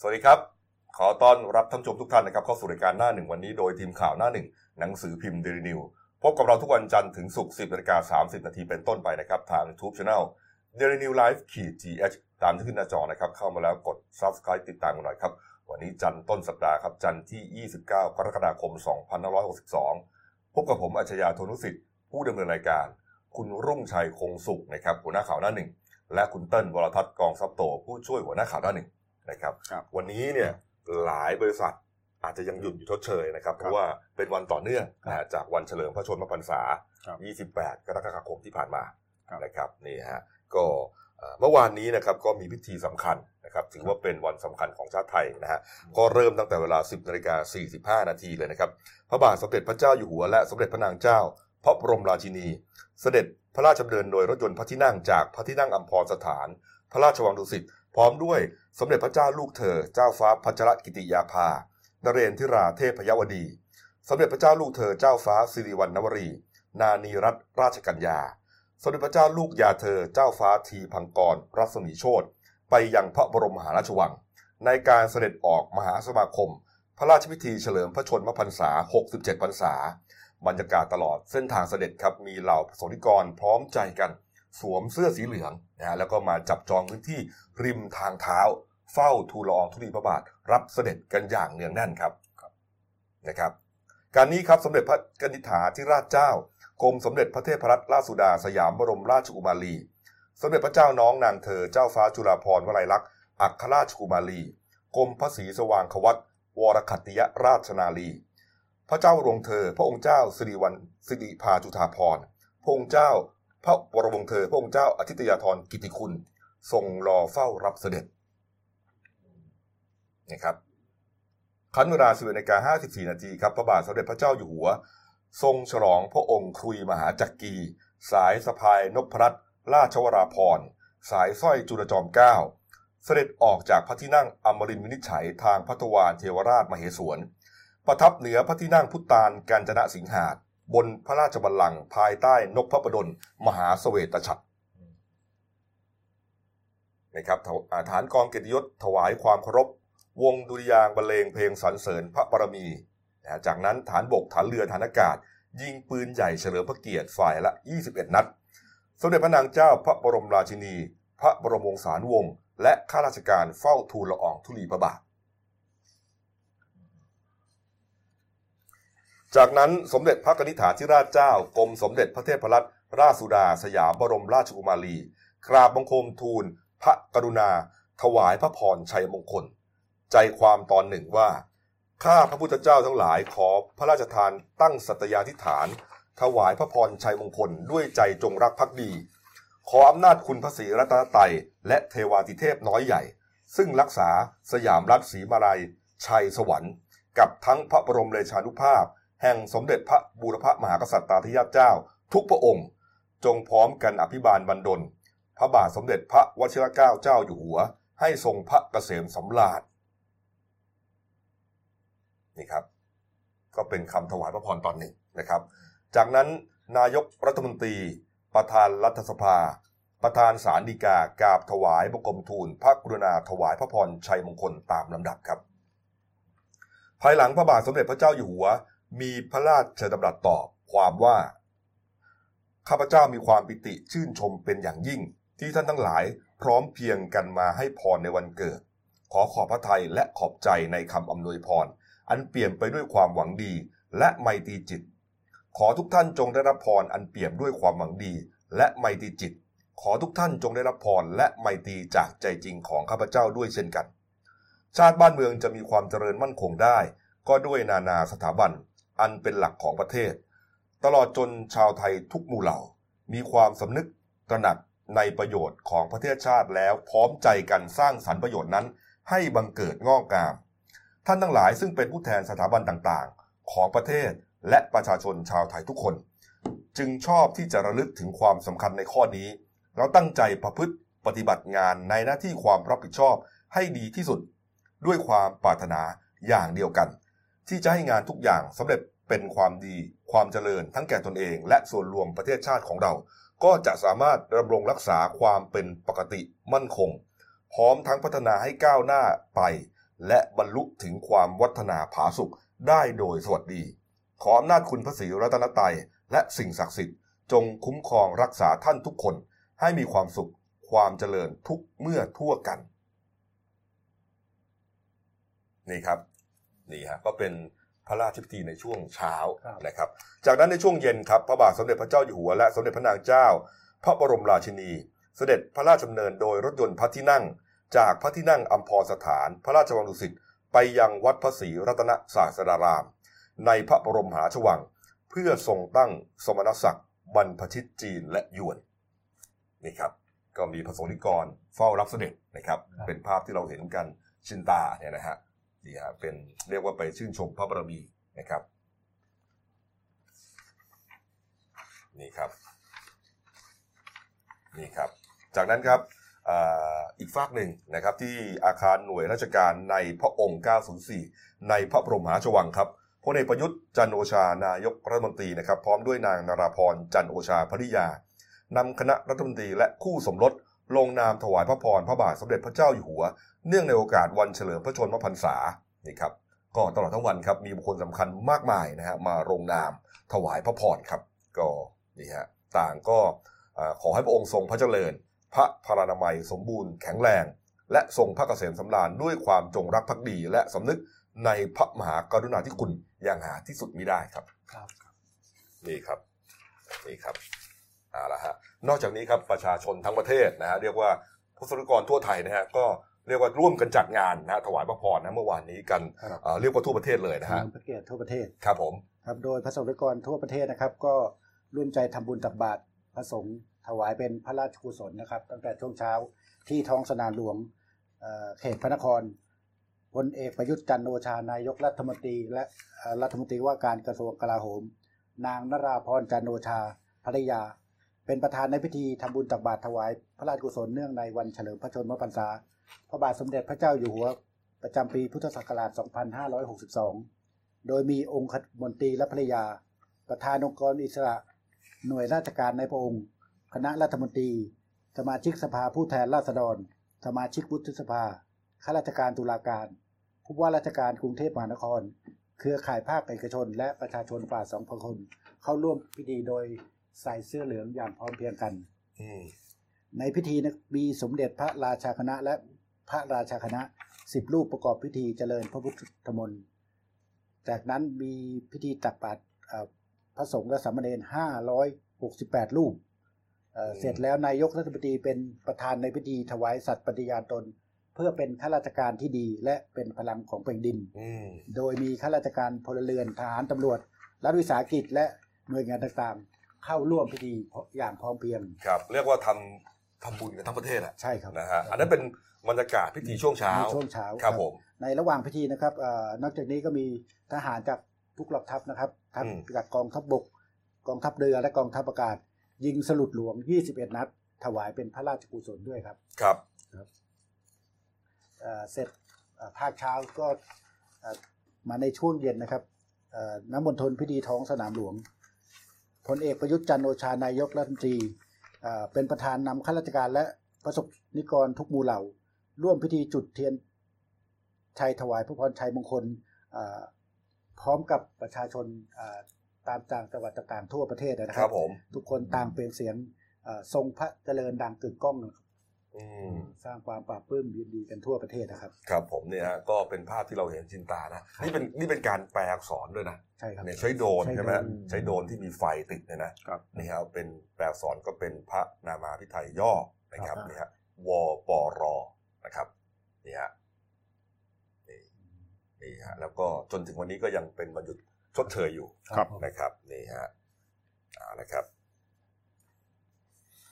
สวัสดีครับ ขอต้อนรับท่านผู้ชมทุกท่านนะครับเข้าสู่รายการหน้าหนึ่งวันนี้โดยทีมข่าวหน้าหนึ่งหนังสือพิมพ์เดลินิวพบกับเราทุกวันจันทร์ถึงศุกร์10นาฬิกา30 นาทีเป็นต้นไปนะครับ ทาง YouTube Channel d a i l y New Life ขีด GH ตามที่ขึ้นหน้าจอนะครับ เข้ามาแล้วกด Subscribe ติดตามกันหน่อยครับ วันนี้จันทร์ต้นสัปดาห์ครับ จันทร์ที่ 29 กรกฎาคม 2562 พบกับผมอัจฉริยะโทนุสิทธิ์ผู้ดำเนินรายการ คุณรุ่งชัยคงสุขนะครับหัวหน้าข่าวหน้าหนึ่งและคุณเติ้ลวรทัศน์กองซับโตผู้ช่วยหัวหน้าข่าวหน้าหนึ่ง นะครับครับวันนี้เนี่ยหลายบริษัทอาจจะยังหยุดอยู่ทดเชยนะครับ เพราะว่าเป็นวันต่อเนื่องนะฮะจากวันเฉลิมพระชนมพรรษาครับ28 กรกฎาคมที่ผ่านมาครับนะครับนี่ฮะก็เอ่อเมื่อวานนี้นะครับก็มีพิธีสำคัญนะครับถือว่าเป็นวันสำคัญของชาติไทยนะฮะก็เริ่มตั้งแต่เวลา 10นาฬิกา45 นาทีเลยนะครับพระบาทสมเด็จพระเจ้าอยู่หัวและสมเด็จพระนางเจ้า พระบรมราชินี เสด็จพระราชดำเนินโดยรถยนต์พระที่นั่งจากพระที่นั่งอัมพรสถาน พระราชวังดุสิตพ ร้อมด้วยสมเด็จพระเจ้าลูกเธอ เจ้าฟ้าพัชรกิติยาภานเรนทิราเทพยวดี สมเด็จพระเจ้าลูกเธอเจ้าฟ้าสิริวัณณวรี นานีรัตนราชกัญญา สมเด็จพระเจ้าลูกยาเธอเจ้าฟ้าทีพังกร รัศมีโชตไปยังพระบรมมหาราชวัง ในการเสด็จออกมหาสมาคม พระราชพิธีเฉลิมพระชนมพรรษา 67 พรรษา บรรยากาศตลอดเส้นทางเสด็จครับมีเหล่าประสงนิกรพร้อมใจกัน สวมเสื้อสีเหลืองนะฮะแล้วก็มาจับจองพื้นที่ริมทางเท้า เฝ้าทูลละอองธุลีพระบาท รับเสด็จกันอย่างเนืองแน่นครับนะครับ การนี้ครับสมเด็จพระกนิษฐาธิราชเจ้ากรมสมเด็จพระเทพรัตนราชสุดาสยามบรมราชกุมารี สมเด็จพระเจ้าน้องนางเธอเจ้าฟ้าจุฬาภรณ์วลัยลักษณ์อัครราชกุมารีกรมพระศรีสว่างควัตวรคัตติยราชนาลี พระเจ้าวรวงเธอ พระองค์เจ้าสิริวัณสิริพาจุฑาภรณ์พระองค์เจ้า พระวรวงศ์เธอพระองค์เจ้าอาทิตยาธรกิติคุณทรงรอเฝ้ารับเสด็จนะครับคันเวลา11นาฬิกา54นาทีครับพระบาทสมเด็จพระเจ้าอยู่หัว ทรงฉลองพระองค์ครุยมหาจักรีสายสะพายนพรัตน์ราชวราพรสายสร้อยจุลจอมเกล้าเสด็จออกจากพระที่นั่งอมรินทร์วินิจฉัยทางพัทวานเทวราชมเหสวน ประทับเหนือพระที่นั่งพุทธานกาญจนสิงหาด บนพระราชบัลลังก์ภายใต้นกพระประดลมหาเสวตฉัตรนะครับฐานกองเกียรติยศถวายความเคารพ วงดุริยางบรรเลงเพลงสรรเสริญพระบารมี จากนั้นฐานบกฐานเรือฐานอากาศ ยิงปืนใหญ่เฉลิมพระเกียรติฝ่ายละ 21 นัด สมเด็จพระนางเจ้าพระบรมราชินี พระบรมวงศานุวงศ์และข้าราชการเฝ้าทูลละอองธุลีพระบาท จากนั้นสมเด็จพระกนิษฐาธิราชเจ้ากรมสมเด็จพระเทพรัตนราชสุดาสยามบรมราชกุมารี กราบบังคมทูล พระกรุณา ถวายพระพรชัยมงคล ใจความตอนหนึ่งว่า ข้าพระพุทธเจ้าทั้งหลายขอพระราชทานตั้งสัตยาธิษฐาน ถวายพระพรชัยมงคลด้วยใจจงรักภักดี ขออำนาจคุณพระศรีรัตนตรัยและเทวาติเทพน้อยใหญ่ ซึ่งรักษาสยามรัฐศรีมาลัย ชัยสวรรค์ กับทั้งพระบรมราชานุภาพ แห่งสมเด็จพระบูรพมหากษัตริย์ตาธิราเจ้า ทุกพระองค์ จงพร้อมกันอภิบาลบรรดล พระบาทสมเด็จพระวชิรเกล้าเจ้าอยู่หัว ให้ทรงพระเกษมสำราญนี่ครับ ก็เป็นคำถวายพระพรตอนหนึ่งนะครับ จากนั้นนายกรัฐมนตรี ประธานรัฐสภา ประธานสารดีกากราบถวายบังคมทูล พระกรุณาถวายพระพรชัยมงคลตามลำดับครับ ภายหลังพระบาทสมเด็จพระเจ้าอยู่หัว มีพระราชดำรัสตอบความว่า ข้าพเจ้ามีความปิติชื่นชมเป็นอย่างยิ่ง ที่ท่านทั้งหลายพร้อมเพียงกันมาให้พรในวันเกิด ขอขอบพระทัยและขอบใจในคำอำนวยพร อันเปี่ยมไปด้วยความหวังดีและไมตรีจิต ขอทุกท่านจงได้รับพรอันเปี่ยมด้วยความหวังดี และไมตรีจิต ขอทุกท่านจงได้รับพรและไมตรีจากใจจริงของข้าพเจ้าด้วยเช่นกัน ชาติบ้านเมืองจะมีความเจริญมั่นคงได้ ก็ด้วยนานาสถาบัน อันเป็นหลักของประเทศ ตลอดจนชาวไทยทุกหมู่เหล่า มีความสำนึกตระหนักในประโยชน์ของประเทศชาติแล้วพร้อมใจกันสร้างสรรค์ประโยชน์นั้น ให้บังเกิดงอกงาม ท่านทั้งหลายซึ่งเป็นผู้แทนสถาบันต่างๆ ของประเทศและประชาชนชาวไทยทุกคน จึงชอบที่จะระลึกถึงความสำคัญในข้อนี้แล้วตั้งใจประพฤติปฏิบัติงานในหน้าที่ความรับผิดชอบให้ดีที่สุด ด้วยความปรารถนาอย่างเดียวกัน ที่จะให้งานทุกอย่างสำเร็จเป็นความดี ความเจริญ ทั้งแก่ตนเอง และส่วนรวมประเทศชาติของเรา ก็จะสามารถดำรงรักษาความเป็นปกติมั่นคง พร้อมทั้งพัฒนาให้ก้าวหน้าไป และบรรลุถึงความวัฒนาผาสุขได้โดยสวัสดี ขออำนาจคุณพระศรีรัตนตรัยและสิ่งศักดิ์สิทธิ์ จงคุ้มครองรักษาท่านทุกคน ให้มีความสุข ความเจริญทุกเมื่อทั่วกัน นี่ครับ นี่ฮะก็เป็นพระราชพิธีในช่วงเช้าครับนะครับ จากนั้นในช่วงเย็นครับพระบาทสมเด็จพระเจ้าอยู่หัวและสมเด็จพระนางเจ้า พระบรมราชินี เสด็จพระราชดำเนินโดยรถยนต์พระที่นั่ง จากพระที่นั่งอัมพรสถาน พระราชวังดุสิตไปยังวัดพระศรีรัตนศาสดาราม ในพระบรมมหาราชวัง เพื่อทรงตั้งสมณศักดิ์บรรพชิตจีนและยวนนี่ครับ ก็มีพระสงฆ์นิกรเฝ้ารับเสด็จนะครับครับเป็นภาพที่เราเห็นกันชินตาเนี่ยนะฮะ นี่ฮะเป็นเรียกว่าไปชื่นชมพระบารมีนะครับ นี่ครับ นี่ครับ จากนั้นครับอ,อีกฝากหนึ่งนะครับที่อาคารหน่วยราชการในพระองค์ 904 ในพระบรมมหาราชวังครับพลเอกประยุทธ์จันโอชานายกรัฐมนตรีนะครับ พร้อมด้วยนางนาราพรจันโอชาภริยานำคณะรัฐมนตรีและคู่สมรส ลงนามถวายพระพรพระบาทสมเด็จพระเจ้าอยู่หัว เนื่องในโอกาสวันเฉลิมพระชนมพรรษานี่ครับก็ตลอดทั้งวันครับมีบุคคลสำคัญมากมายนะฮะมาลงนามถวายพระพรครับ ก็นี่ฮะต่างก็เอ่อขอให้พระองค์ทรงพระเจริญ พระพรานามัยสมบูรณ์แข็งแรง และทรงพระเกษมสำราญด้วยความจงรักภักดี และสำนึกในพระมหากรุณาธิคุณอย่างหาที่สุดมิได้ครับ ครับนี่ครับนี่ครับ เอาละฮะนอกจากนี้ครับประชาชนทั้งประเทศนะฮะเรียกว่าพุทธศกรทั่วไทยนะฮะก็เรียกว่าร่วมกันจัดงานนะฮะถวายพระพรนะเมื่อวานนี้กันครับ เอ่อเรียกว่าทั่วประเทศเลยนะฮะเฉลิมพระเกียรติทั่วประเทศครับผม ครับโดยพระสงฆ์นิกรทั่วประเทศนะครับ ก็ร่วมใจทำบุญตักบาตรพระสงฆ์ถวายเป็นพระราชกุศลนะครับ ตั้งแต่ช่วงเช้าที่ท้องสนามหลวงเอ่อเขตพระนครพลเอกประยุทธ์จันทร์โอชานายกรัฐมนตรี และเอ่อรัฐมนตรีว่าการกระทรวงกลาโหม นางนราพรจันทร์โอชาภริยา เป็นประธานในพิธีทำบุญตักบาตรถวาย พระราชกุศลเนื่องในวันเฉลิมพระชนมพรรษา พระบาทสมเด็จพระเจ้าอยู่หัว ประจำปีพุทธศักราช 2562 โดยมีองค์มนตรีและภรรยา ประธานองค์กรอิสระ หน่วยราชการในพระองค์ คณะรัฐมนตรี สมาชิกสภาผู้แทนราษฎร สมาชิกวุฒิสภาข้าราชการตุลาการ ผู้ว่าราชการกรุงเทพมหานคร เครือข่ายภาคเอกชน และประชาชนกว่า2,000คน เข้าร่วมพิธีโดย ใส่เสื้อเหลืองอย่างพร้อมเพรียงกันอืมในพิธีนะมีสมเด็จพระราชาคณะ และพระราชาคณะสิบรูปประกอบพิธีเจริญพระพุทธมนต์จากนั้นมีพิธีตักบาตรเอ่อพระสงฆ์และสามเณรห้าร้อยหกสิบแปดรูปเอ่อเสร็จแล้วนายกรัฐมนตรีเป็นประธานในพิธีถวายสัตย์ปฏิญาณตน เพื่อเป็นข้าราชการที่ดีและเป็นพลังของแผ่นดินอืมโดยมีข้าราชการพลเรือนทหารตำรวจรัฐวิสาหกิจและหน่วยงานต่างๆ เข้าร่วมพิธีอย่างพร้อมเพรียงครับเรียกว่าทำทำบุญกันทั้งประเทศอะใช่ครับนะฮะอันนั้นเป็นบรรยากาศพิธีช่วงเช้าในช่วงเช้าครับผมในระหว่างพิธีนะครับเอ่อนอกจากนี้ก็มีทหารจากทุกเหล่าทัพนะครับทั้งอืมจากกองทัพบก กองทัพเรือและกองทัพอากาศ ยิงสลุดหลวง 21 นัด ถวายเป็นพระราชกุศลด้วยครับ ครับเอ่อเสร็จเอ่อภาคเช้าก็เอ่อมาในช่วงเย็นนะครับเอ่อน้ำมนทนพิธีท้องสนามหลวง พลเอกประยุทธ์จันทร์โอชานายกรัฐมนตรีเอ่อเป็นประธานนำข้าราชการและประสบนิกรทุกหมู่เหล่า ร่วมพิธีจุดเทียนชัยถวายพระพรชัยมงคลเอ่อพร้อมกับประชาชนเอ่อตามต่างจังหวัดต่างๆทั่วประเทศนะคครัรับบผมทุกคนต่างเปล่งเสียงเอ่อทรงพระเจริญดังกึกก้องอืม สร้างความปราบปลื้มยินดีกันทั่วประเทศนะครับ ครับผมเนี่ยฮะก็เป็นภาพที่เราเห็นชินตานะนี่เป็นนี่เป็นการแปลอักษรด้วยนะใช่ครับเนี่ยใช้โดรนใช้ใช่ไหมโดรนใช้โดรนที่มีไฟติดเนี่ยนะครับนี่ฮะเป็นแปลอักษรก็เป็นพระนามาพิไทยย่อนะครับครับนี่ฮะวปรนะครับนี่ฮะนี่นี่ฮะแล้วก็จนถึงวันนี้ก็ยังเป็นวันหยุดชดเชยอยู่ครับผมนะครับนี่ฮะเอาละครับ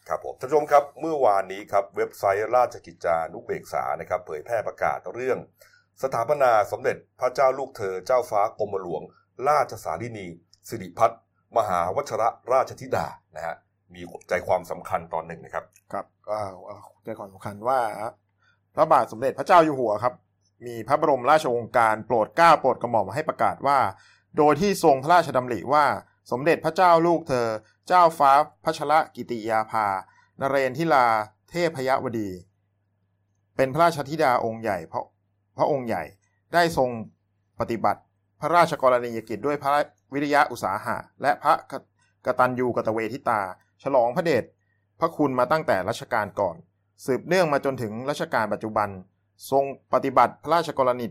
ครับผมท่านผู้ชมครับเมื่อวานนี้ครับเว็บไซต์ราชกิจจานุเบกษานะครับเผยแพร่ประกาศเรื่อง สถาปนาสมเด็จพระเจ้าลูกเธอเจ้าฟ้ากรมหลวง ราชสารินี สิริพัฒน์มหาวชระราชธิดานะฮะมีใจความสำคัญตอนหนึ่งนะครับ ครับใจความสำคัญว่า พระบาทสมเด็จพระเจ้าอยู่หัวครับ มีพระบรมราชโองการโปรดเกล้าโปรดกระหม่อมให้ประกาศว่า โดยที่ทรงพระราชดำริว่า สมเด็จพระเจ้าลูกเธอ เจ้าฟ้าพัชระกิติยาภานเรนทิลาเทพยวดี เป็นพระราชธิดาองค์ใหญ่พระพระองค์ใหญ่ได้ทรงปฏิบัติพระราชกรณียกิจด้วยพระวิริยะอุตสาหะ และพระกตัญญูกตเวทิตา ฉลองพระเดชพระคุณมาตั้งแต่รัชกาลก่อน สืบเนื่องมาจนถึงรัชกาลปัจจุบัน ทรงปฏิบัติพระราชกรณี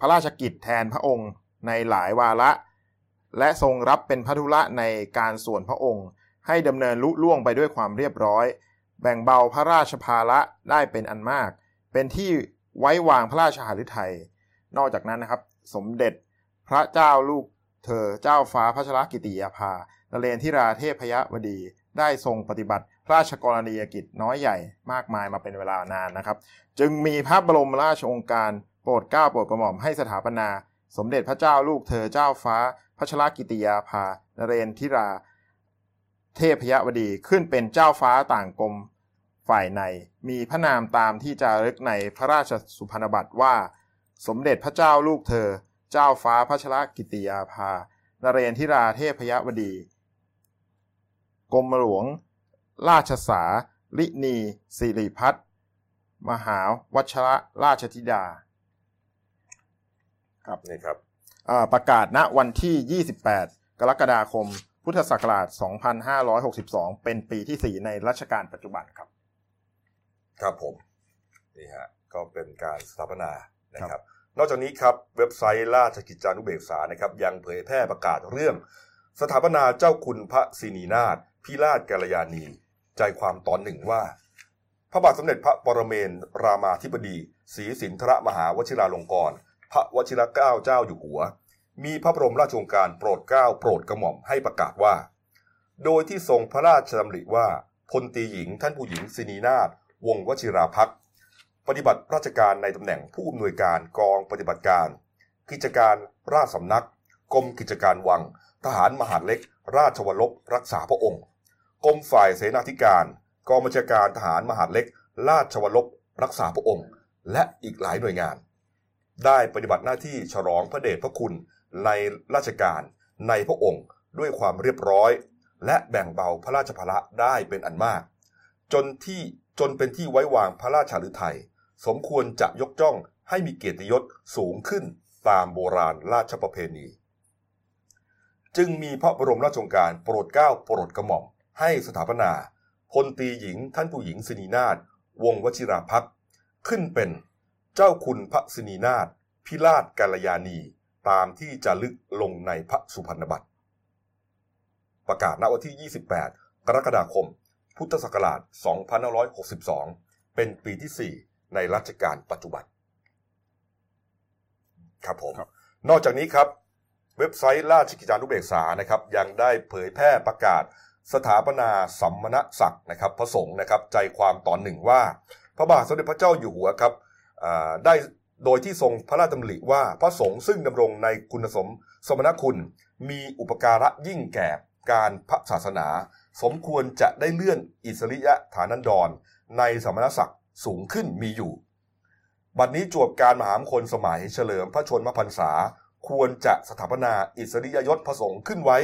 พระราชกิจแทนพระองค์ในหลายวาระ และทรงรับเป็นพระธุระในการส่วนพระองค์ ให้ดำเนินลุล่วงไปด้วยความเรียบร้อย แบ่งเบาพระราชภาระได้เป็นอันมาก เป็นที่ไว้วางพระราชหฤทัยนอกจากนั้นนะครับ สมเด็จพระเจ้าลูกเธอเจ้าฟ้าพระชรกิติยาภานเรนทิราเทพยวดี ได้ทรงปฏิบัติพระราชกรณียกิจน้อยใหญ่มากมายมาเป็นเวลานานนะครับ จึงมีพระบรมราชองค์การโปรดเกล้าโปรดกระหม่อมให้สถาปนา สมเด็จพระเจ้าลูกเธอเจ้าฟ้า พระชรกิติยาภานเรนทิรา เทพยวดีขึ้นเป็นเจ้าฟ้าต่างกรมฝ่ายใน มีพระนามตามที่จารึกในพระราชสุพรรณบัตรว่า สมเด็จพระเจ้าลูกเธอ เจ้าฟ้าพระชรกิติยาภานเรนทิราเทพยวดีกรมหลวง ราชสาลินีสิริพัฒมหาวัชระราชธิดา ครับนี่ครับ ประกาศณวันที่ 28 กรกฎาคม พุทธศักราช 2562 เป็นปีที่ 4 ในรัชกาลปัจจุบันครับ ครับผม นี่ฮะ ก็เป็นการสถาปนานะครับ นอกจากนี้ครับ เว็บไซต์ราชกิจจานุเบกษานะครับ ยังเผยแพร่ประกาศเรื่อง สถาปนาเจ้าคุณพระศินีนาถพิราชกัลยาณีใจความตอนหนึ่งว่า พระบาทสมเด็จพระปรเมนรามาธิบดีศรีสินทรมหาวชิราลงกรณ์ พระวชิรเกล้าเจ้าอยู่หัว มีพระบรมราชโองการโปรดเกล้าโปรดกระหม่อมให้ประกาศว่า โดยที่ทรงพระราชดำริว่าพลตีหญิงท่านผู้หญิงสินีนาถวงวชิราพักปฏิบัติราชการในตำแหน่งผู้อำนวยการกองปฏิบัติการ กิจการราชสำนักกรมกิจการวัง ทหารมหาดเล็ก ราชวรบรักษาพระองค์กรมฝ่ายเสนาธิการ กองบัญชาการทหารมหาดเล็ก ราชวรบรักษาพระองค์ และอีกหลายหน่วยงาน ได้ปฏิบัติหน้าที่ฉลองพระเดชพระคุณในราชการในพระองค์ด้วยความเรียบร้อย และแบ่งเบาพระราชภาระได้เป็นอันมาก จนที่จนเป็นที่ไว้วางพระราชาฤทัยสมควรจะยกจ้องให้มีเกียรติยศสูงขึ้นตามโบราณราชประเพณี จึงมีพระบรมราชโองการโปรดเกล้าโปรดกระหม่อมให้สถาปนาพลตีหญิงท่านผู้หญิงสินีนาถวงวชิราพักขึ้นเป็น เจ้าคุณพระสินีนาถพิราชกาลยาณีตามที่จะลึกลงในพระสุพรรณบัตร ประกาศณวันที่ 28 กรกฎาคม พุทธศักราช 2562 เป็นปีที่ 4 ในรัชกาลปัจจุบัน ครับผม นอกจากนี้ครับ เว็บไซต์ราชกิจจานุเบกษานะครับ ยังได้เผยแพร่ประกาศสถาปนาสัมมณศักดิ์นะครับพระสงฆ์นะครับ ใจความตอนหนึ่งว่า พระบาทสมเด็จพระเจ้าอยู่หัวครับ ได้โดยที่ทรงพระราชดำริว่าพระสงฆ์ซึ่งดำรงในคุณสมสมณคุณ มีอุปการะยิ่งแก่การพระศาสนา สมควรจะได้เลื่อนอิสริยะฐานันดร ในสมณศักดิ์สูงขึ้นมีอยู่ บัดนี้จวบการมหามคนสมัยเฉลิมพระชนมพรรษา ควรจะสถาปนาอิสริยยศพระสงฆ์ขึ้นไว้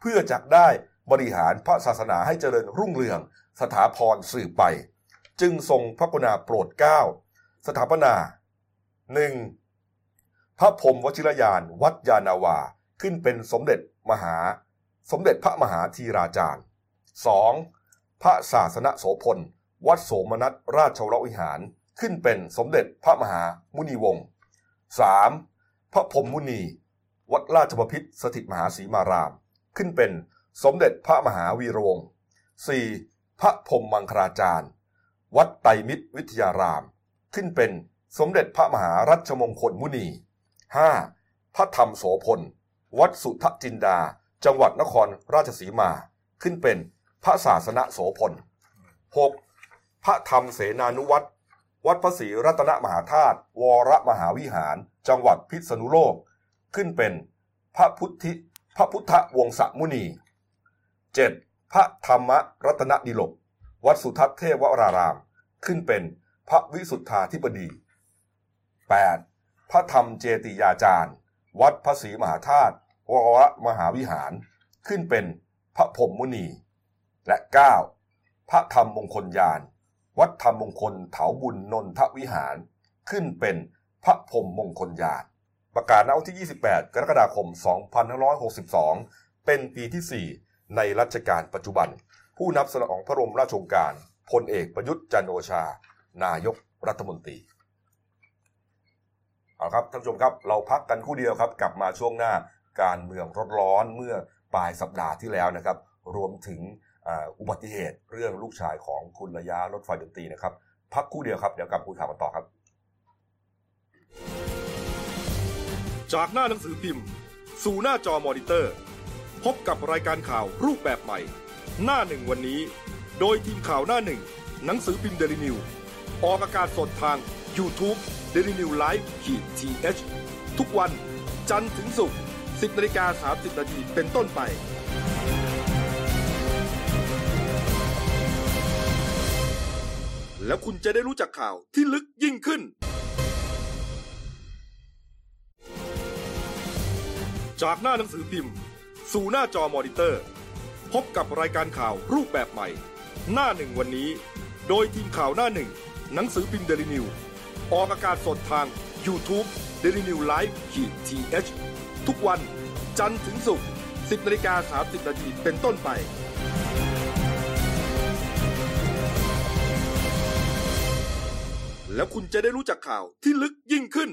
เพื่อจักได้บริหารพระศาสนาให้เจริญรุ่งเรือง สถาพรสืบไป จึงทรงพระกรุณาโปรดเกล้า สถาปนาหนึ่งพระพรมวชิรยานวัดยานาวา ขึ้นเป็นสมเด็จมหา สมเด็จพระมหาธีราจารย์สองพระศาสนโสพล วัดโสมนัสราชวรวิหาร ขึ้นเป็นสมเด็จพระมหามุนีวงศ์สามพระพรมมุนี วัดราชบพิษสถิตมหาศรีมาราม ขึ้นเป็นสมเด็จพระมหาวีรวงศ์ 4. พระพรมมังคลาจารย์ วัดไตรมิตรวิทยาราม ขึ้นเป็นสมเด็จพระมหารัชมงคลมุนี 5. พระธรรมโสพล วัดสุทจินดา จังหวัดนครราชสีมา ขึ้นเป็นพระศาสนโสพล 6. พระธรรมเสนานุวัตรวัดพระศรีรัตนมหาธาตุวรมหาวิหาร จังหวัดพิษณุโลก ขึ้นเป็นพระพุทธิพระพุทธวงศมุนี 7. พระธรรมรัตนดิลก วัดสุทัศน์เทวราราม ขึ้นเป็น พระวิสุทธาธิบดี 8. พระธรรมเจติยาจารย์ วัดพระศรีมหาธาตุวรมหาวิหาร ขึ้นเป็นพระพรมมุนี และ 9. พระธรรมมงคลยาน วัดธรรมมงคลเถาบุญนนทวิหาร ขึ้นเป็นพระพรมมงคลญาณประกาศณวันที่ 28 กรกฎาคม 2562 เป็นปีที่ 4 ในรัชกาลปัจจุบัน ผู้นับสนองพระบรมราชโองการพลเอกประยุทธ์จันโอชา นายกรัฐมนตรีเอาครับท่านผู้ชมครับเราพักกันคู่เดียวครับ กลับมาช่วงหน้าการเมืองร้อนๆเมื่อปลายสัปดาห์ที่แล้วนะครับ รวมถึงอุบัติเหตุเรื่องลูกชายของคุณระยะรถไฟดนตรีนะครับ พักคู่เดียวครับ เดี๋ยวกลับคุยข่าวกันต่อครับ จากหน้าหนังสือพิมพ์ สู่หน้าจอมอนิเตอร์ พบกับรายการข่าวรูปแบบใหม่ หน้าหนึ่งวันนี้ โดยทีมข่าวหน้าหนึ่ง หนังสือพิมพ์เดลิวิว ออกอากาศสดทาง YouTube d e l i n e w l i v e ขีดทีทุกวันจันทร์ถึงศุกร์ 10นาฬิกา30นาทีเป็นต้นไป แล้วคุณจะได้รู้จักข่าวที่ลึกยิ่งขึ้น จากหน้าหนังสือพิมพ์ สู่หน้าจอมอนิเตอร์ พบกับรายการข่าวรูปแบบใหม่ หน้าหนึ่งวันนี้ โดยทีมข่าวหน้าหนึ่ง หนังสือพิมพ์เดลิวิวออกอากาศสดทาง YouTube d e l i n e w l i v e ขีดทีทุกวันจันทร์ถึงศุกร์10นาฬิกา30นาทีเป็นต้นไป แล้วคุณจะได้รู้จักข่าวที่ลึกยิ่งขึ้น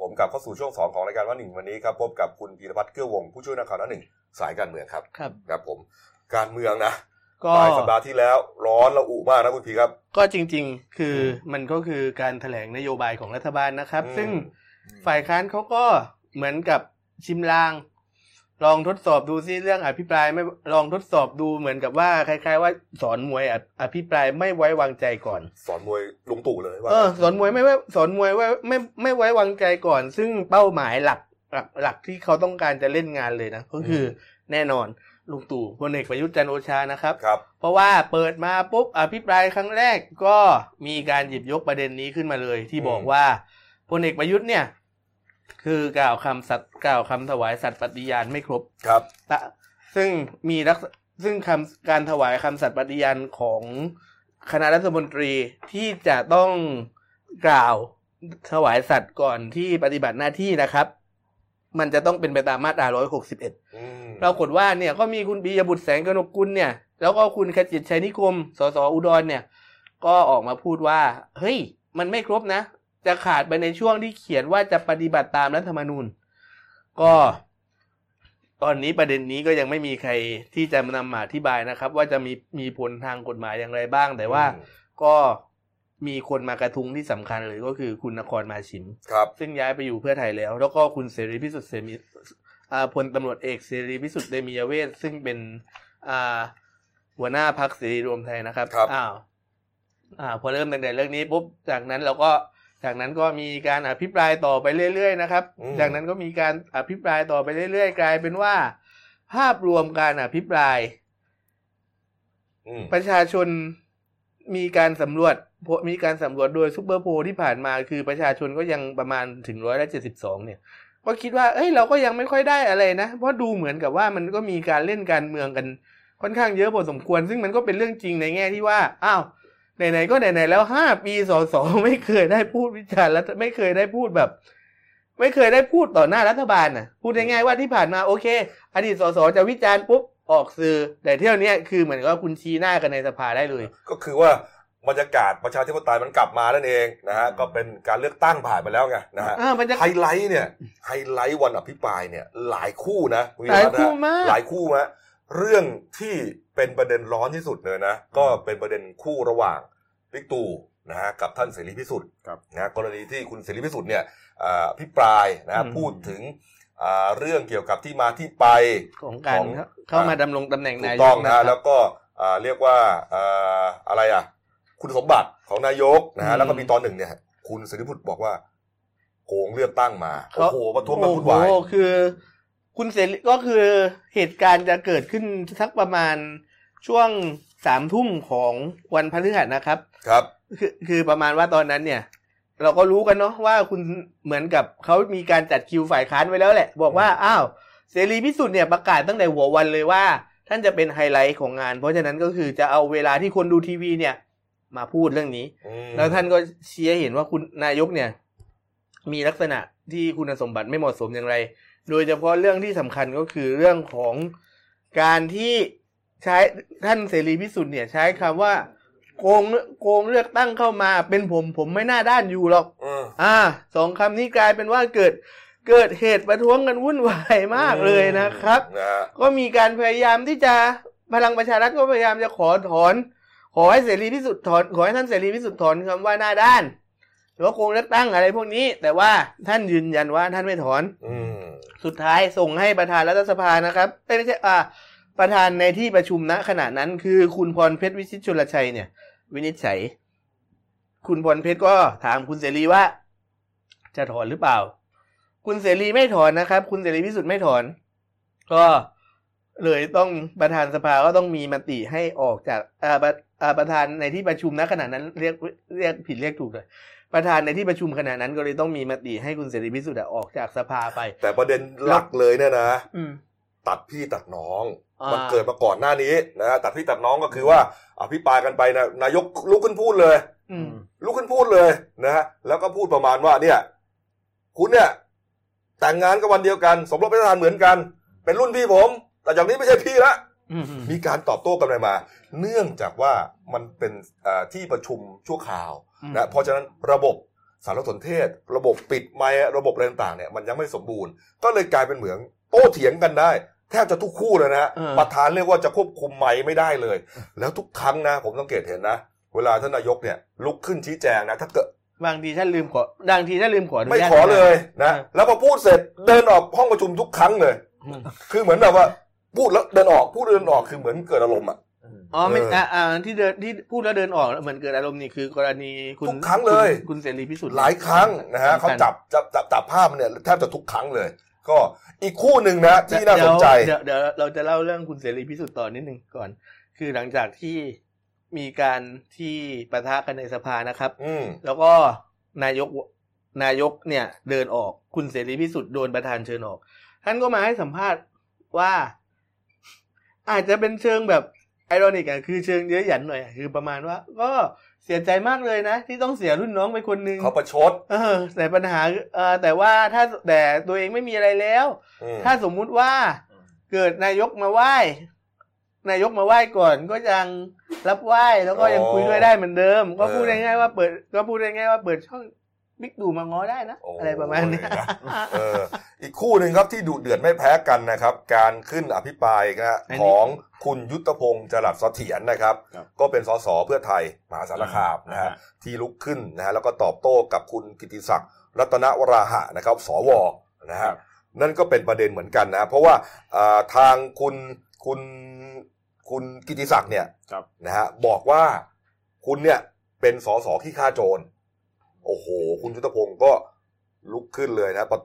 ผมกลับเข้าสู่ช่วงสองของรายการว่าหนึ่งวันนี้ครับ พบกับคุณพีรพัฒน์เกื้อวงศ์ผู้ช่วยนักข่าวหน้าหนึ่งสายการเมืองครับ ครับ ครับผม การเมืองนะ ก็ปลายสัปดาห์ที่แล้วร้อนระอุมากนะคุณพีครับ ก็จริง ๆ คือมันก็คือการแถลงนโยบายของรัฐบาลนะครับอืมซึ่งฝ่ายค้านเขาก็เหมือนกับชิมลาง ลองทดสอบดูซิเรื่องอภิปรายไม่ลองทดสอบดูเหมือนกับว่าคล้าย ๆ ว่าสอนมวยออภิปรายไม่ไว้วางใจก่อน สอนมวยลุงตู่เลยว่าเออสอนมวยไม่ไว้สอนมวยไว้ไม่ไม่ไว้วางใจก่อน ซึ่งเป้าหมายหลักหลักหลักที่เขาต้องการจะเล่นงานเลยนะก็คือแน่นอน ลุงตู่พลเอกประยุทธ์จันทร์โอชานะครับครับ เพราะว่าเปิดมาปุ๊บอภิปรายครั้งแรกก็มีการหยิบยกประเด็นนี้ขึ้นมาเลย ที่อืมบอกว่าพลเอกประยุทธ์เนี่ย คือกล่าวคำสัตย์กล่าวคำถวายสัตย์ปฏิญาณไม่ครบครับตะซึ่งมีลักษซึ่งคำการถวายคำสัตย์ปฏิญาณของคณะรัฐมนตรีที่จะต้องกล่าวถวายสัตย์ก่อนที่ปฏิบัติหน้าที่นะครับ มันจะต้องเป็นไปตามมาตรา 161อืมปรากฏว่าเนี่ยก็มีคุณปียบุตรแสงกนกกุลเนี่ย แล้วก็คุณขจิตชัยนิคม สสอุดรเนี่ย ก็ออกมาพูดว่า เฮ้ย มันไม่ครบนะ จะขาดไปในช่วงที่เขียนว่าจะปฏิบัติตามรัฐธรรมนูญ ก็ตอนนี้ประเด็นนี้ก็ยังไม่มีใครที่จะนำมาอธิบายนะครับ ว่าจะมีมีผลทางกฎหมายอย่างไรบ้าง แต่ว่าอืมก็ มีคนมากระทุ้งที่สำคัญเลยก็คือคุณนครมาชิมครับ ซึ่งย้ายไปอยู่เพื่อไทยแล้ว แล้วก็คุณเสรีพิสุทธิ์เสรีอ่าพลตำรวจเอกเสรีพิสุทธิ์เดมียเวทซึ่งเป็นอ่าหัวหน้าพักเสรีรวมไทยนะครับครับอ้าวอ่าพอเริ่มตั้งแต่เรื่องนี้ปุ๊บจากนั้นเราก็จากนั้นก็มีการอภิปรายต่อไปเรื่อยๆนะครับอืมจากนั้นก็มีการอภิปรายต่อไปเรื่อยๆ กลายเป็นว่า ภาพรวมการอภิปรายอืมประชาชน มีการสำรวจมีการสำรวจโดยซูเปอร์โพลที่ผ่านมาคือประชาชนก็ยังประมาณถึงร้อยละเจ็ดสิบสองเนี่ยก็คิดว่าเอ้ยเราก็ยังไม่ค่อยได้อะไรนะ เพราะดูเหมือนกับว่ามันก็มีการเล่นการเมืองกันค่อนข้างเยอะพอสมควร ซึ่งมันก็เป็นเรื่องจริงในแง่ที่ว่าอ้าวไหนๆก็ไหนๆแล้วห้าปีสอสอไม่เคยได้พูดวิจารณ์แล้วไม่เคยได้พูดแบบ ไม่เคยได้พูดต่อหน้ารัฐบาลน่ะ พูดง่ายๆว่าที่ผ่านมาโอเค อดีตสสจะวิจารณ์ปุ๊บ ออกสื่อแต่เที่ยวเนี้ยคือเหมือนกับว่าคุณชี้หน้ากันในสภาได้เลย ก็คือว่าบรรยากาศประชาธิปไตยมันกลับมานั่นเองนะฮะก็เป็นการเลือกตั้งผ่านไปแล้วไงนะฮะอ่ามันจะไฮไลท์เนี่ยไฮไลท์วันอภิปรายเนี่ยหลายคู่นะณหลายวิรัตนะคู่มวยหลายคู่นะเรื่องที่เป็นประเด็นร้อนที่สุดเลยนะก็เป็นประเด็นคู่ระหว่างบิ๊กตู่นะฮะกับท่านเสรีพิสุทธิ์ครับนะฮะกรณีที่คุณเสรีพิสุทธิ์เนี่ยอ่าอภิปรายนะฮะพูดถึงอ่า เรื่องเกี่ยวกับที่มาที่ไปของการของเข้ามาดำรงตำแหน่งถูนากยต้องกนะคฮะรับแล้วก็อ่าเรียกว่าอ่าอะไรอะ คุณสมบัติของนายกนะฮะอืมแล้วก็มีตอนหนึ่งเนี่ย คุณสิริพุทธบอกว่าโกงเลือกตั้งมาโอ้เขาโหประท้วงกันวุ่นวายโอ้โหคือ คุณเสรีก็คือเหตุการณ์จะเกิดขึ้นสักประมาณช่วงสามทุ่มของวันพฤหัสนะครับ ครับ คือคือประมาณว่าตอนนั้นเนี่ย เราก็รู้กันเนาะว่าคุณเหมือนกับเขามีการจัดคิวฝ่ายค้านไว้แล้วแหละ บอกว่าอ้าวเสรีพิสุทธิ์เนี่ยประกาศตั้งแต่หัววันเลยว่า ท่านจะเป็นไฮไลท์ของงาน เพราะฉะนั้นก็คือจะเอาเวลาที่คนดูทีวีเนี่ย มาพูดเรื่องนี้อืมแล้วท่านก็เชี้ให้เห็นว่าคุณนายกเนี่ย มีลักษณะที่คุณสมบัติไม่เหมาะสมอย่างไร โดยเฉพาะเรื่องที่สำคัญก็คือเรื่องของการที่ใช้ท่านเสรีพิสุทธิ์เนี่ย ใช้คำว่า โกงโกงเลือกตั้งเข้ามาเป็นผมผมไม่น่าด้านอยู่หรอกอืมอ่าสองคำนี้กลายเป็นว่าเกิดเกิดเหตุประท้วงกันวุ่นวายมากเลยนะครับนะฮะก็มีการพยายามที่จะพลังประชารัฐก็พยายามจะขอถอน ขอให้เสรีพิสุทธิ์ถอนขอให้ท่านเสรีพิสุทธิ์ถอนคำว่าหน้าด้าน หรือว่าโกงเลือกตั้งอะไรพวกนี้ แต่ว่าท่านยืนยันว่าท่านไม่ถอนอืมสุดท้ายส่งให้ประธานรัฐสภานะครับเอ้ยไม่ใช่อ่าประธานในที่ประชุมณขณะนั้นคือคุณพรเพชรวิชิตชลชัยเนี่ย วินิจฉัย คุณพรเพชรก็ถามคุณเสรีว่า จะถอนหรือเปล่า คุณเสรีไม่ถอนนะครับ คุณเสรีพิสุทธิ์ไม่ถอน ก็เลยต้องประธานสภาก็ต้องมีมติให้ออกจากอ่าประอ่าประธานในที่ประชุมณขณะนั้นเรียกเรียกผิดเรียกถูกเลยประธานในที่ประชุมขณะนั้นก็เลยต้องมีมติให้คุณเสรีพิสุทธิ์อะออกจากสภาไป แต่ประเด็นหลักเลยเนี่ยนะอืมตัดพี่ตัดน้องอ่ามัมันเกิดมาก่อนหน้านี้นะฮะตัดพี่ตัดน้องก็คือว่า อภิปรายกันไปนะนายกลุกขึ้นพูดเลยอืมลุกขึ้นพูดเลยนะฮะแล้วก็พูดประมาณว่าเนี่ย คุณเนี่ย แต่งงานกับวันเดียวกัน สมรสเป็นทหารเหมือนกัน เป็นรุ่นพี่ผม แต่จากนี้ไม่ใช่พี่ละอืมมีการตอบโต้กันไปมา เนื่องจากว่ามันเป็นเอ่อที่ประชุมชั่วคราวอืมนะเพราะฉะนั้นระบบสารสนเทศ ระบบปิดไมค์ระบบอะไรต่างๆเนี่ยมันยังไม่สมบูรณ์ ก็เลยกลายเป็นเหมืองโต้เถียงกันได้ แทบจะทุกคู่เลยนะฮะเออประธานเรียกว่าจะควบคุมไมค์ไม่ได้เลย แล้วทุกครั้งนะ ผมสังเกตเห็นนะ เวลาท่านนายกเนี่ยลุกขึ้นชี้แจงนะถ้าเกิดบางทีท่านลืมขอบางทีท่านลืมขออนุไม่ญาตขอเลยนะเออแล้วพอพูดเสร็จเดินออกห้องประชุมทุกครั้งเลยอืมคือเหมือนแบบว่าพูดแล้วเดินออกพูดแล้วเดินออกคือเหมือนเกิดอารมณ์อะอ๋อไม่เอออ่อ่าอ่าที่เดินที่พูดแล้วเดินออกเหมือนเกิดอารมณ์นี่คือกรณีคุณทุกครั้งเลย คุณคุณเสรีพิสุทธิ์หลายครั้งนะฮะสำคัญเขาจับจับจับจับภาพเนี่ยแทบจะทุกครั้งเลย ก็อีกคู่หนึ่งนะที่น่าสนใจเดี๋ยวเดี๋ยวเดี๋ยวเราจะเล่าเรื่องคุณเสรีพิสุทธิ์ต่อนิดนึงก่อน คือหลังจากที่มีการที่ปะทะกันในสภานะครับ อืมแล้วก็นายกนายกเนี่ยเดินออกคุณเสรีพิสุทธิ์โดนประธานเชิญออก ท่านก็มาให้สัมภาษณ์ว่า อาจจะเป็นเชิงแบบไอรอนิกอะคือเชิงเย้ยหยันหน่อยอะคือประมาณว่า ก็ เสียใจมากเลยนะ ที่ต้องเสียรุ่นน้องไปคนหนึ่งเขาประชดเออแต่ปัญหาเออแต่ว่าถ้าแต่ตัวเองไม่มีอะไรแล้วอืมถ้าสมมุติว่าเกิดนายกมาไหว้ นายกมาไหว้ก่อนก็ยังรับไหว้แล้วก็ยังคุยด้วยได้เหมือนเดิม ก็พูดง่ายๆว่าเปิด ก็พูดง่ายๆว่าเปิดช่อง บิ๊กดูมาง้อได้นะโอ้อะไรประมาณเนี้ยนะเอออีกคู่หนึ่งครับที่ดุเดือดไม่แพ้กันนะครับ การขึ้นอภิปรายนะฮะอันนี้ของคุณยุทธพงศ์จรัสเสถียรนะครับครับ ก็เป็นสสเพื่อไทยมหาสารคามนะฮะอ่าที่ลุกขึ้นนะฮะแล้วก็ตอบโต้กับคุณกิติศักดิ์รัตนวราหะนะครับ สวนะครัฮะบนั่นก็เป็นประเด็นเหมือนกันนะ เพราะว่าอ่าทางคุณคุณคุณกิติศักดิ์เนี่ยครับนะฮะบอกว่าคุณเนี่ยเป็นสสขี้ฆ่าโจร โอ้โห คุณยุทธพงศ์ก็ลุกขึ้นเลยนะประ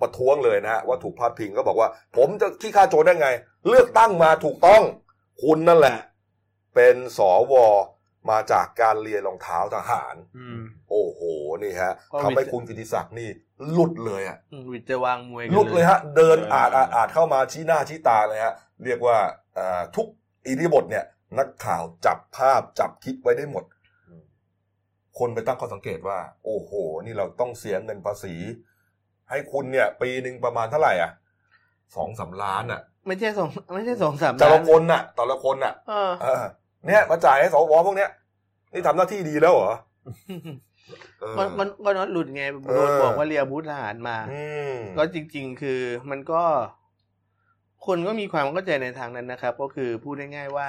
ประท้วงเลยนะฮะว่าถูกพาดพิงก็บอกว่า ผมจะขี้ฆ่าโจรได้ไง เลือกตั้งมาถูกต้อง คุณนั่นแหละ เป็นสวมาจากการเรียนรองเท้าทหารอืมโอ้โหนี่ฮะก็ทำให้วิจคุณกิติศักดิ์นี่หลุดเลยอะอืมวิจะวางมวยกันหลุดเลยฮะ เดินเอออาดอาดอาดเข้ามาชี้หน้าชี้ตาเลยฮะ เรียกว่าเอ่อทุกอิริยาบทเนี่ย นักข่าวจับภาพจับคลิปไว้ได้หมด คนไปตั้งข้อสังเกตว่า โอ้โห นี่เราต้องเสียเงินภาษี ให้คุณเนี่ย ปีหนึ่งประมาณเท่าไหร่อะสองสามล้านอะ ไม่ใช่สองไม่ใช่สองสามแต่ล้าละนคนน่ะแต่ละคนน่ะเออเออเนี่ยมาจ่ายให้สวพวกเนี้ยนี่ทำหน้าที่ดีแล้วเหรอเออก็ก็ก็น็อตหลุดไงโดนเออบอกว่าเรียบูทหารมาอืมก็จริง ๆ คือมันก็ คนก็มีความเข้าใจในทางนั้นนะครับ ก็คือพูดง่ายๆว่า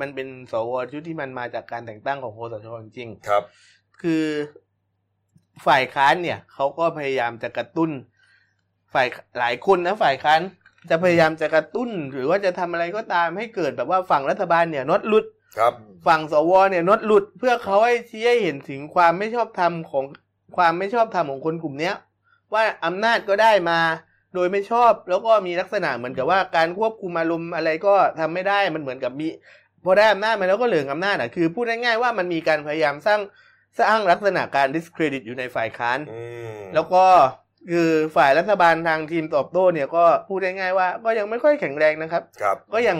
มันเป็นสวชุดที่มันมาจากการแต่งตั้งของโคสชจริงครับๆ คือฝ่ายค้านเนี่ยเขาก็พยายามจะกระตุ้น ฝ่ายหลายคนนะฝ่ายค้านจะพยายามจะกระตุ้น หรือว่าจะทำอะไรก็ตามให้เกิดแบบว่าฝั่งรัฐบาลเนี่ยน็อตหลุดครับฝั่งสวเนี่ยนดหลุดเพื่อเขาให้ชี้ให้เห็นถึงความไม่ชอบธรรมของความไม่ชอบธรรมของคนกลุ่มเนี้ย ว่าอำนาจก็ได้มา โดยไม่ชอบแล้วก็มีลักษณะเหมือนกับว่าการควบคุมอารมณ์อะไรก็ทำไม่ได้มันเหมือนกับมีพอได้อำนาจมาแล้วก็เหลืองอำนาจอะคือพูดง่ายๆว่ามันมีการพยายามสร้าง สร้างลักษณะการ discredit อยู่ในฝ่ายค้านอืมแล้วก็คือฝ่ายรัฐบาลทางทีมตอบโต้เนี่ยก็พูดง่ายๆว่าก็ยังไม่ค่อยแข็งแรงนะครับครับ ก็ยัง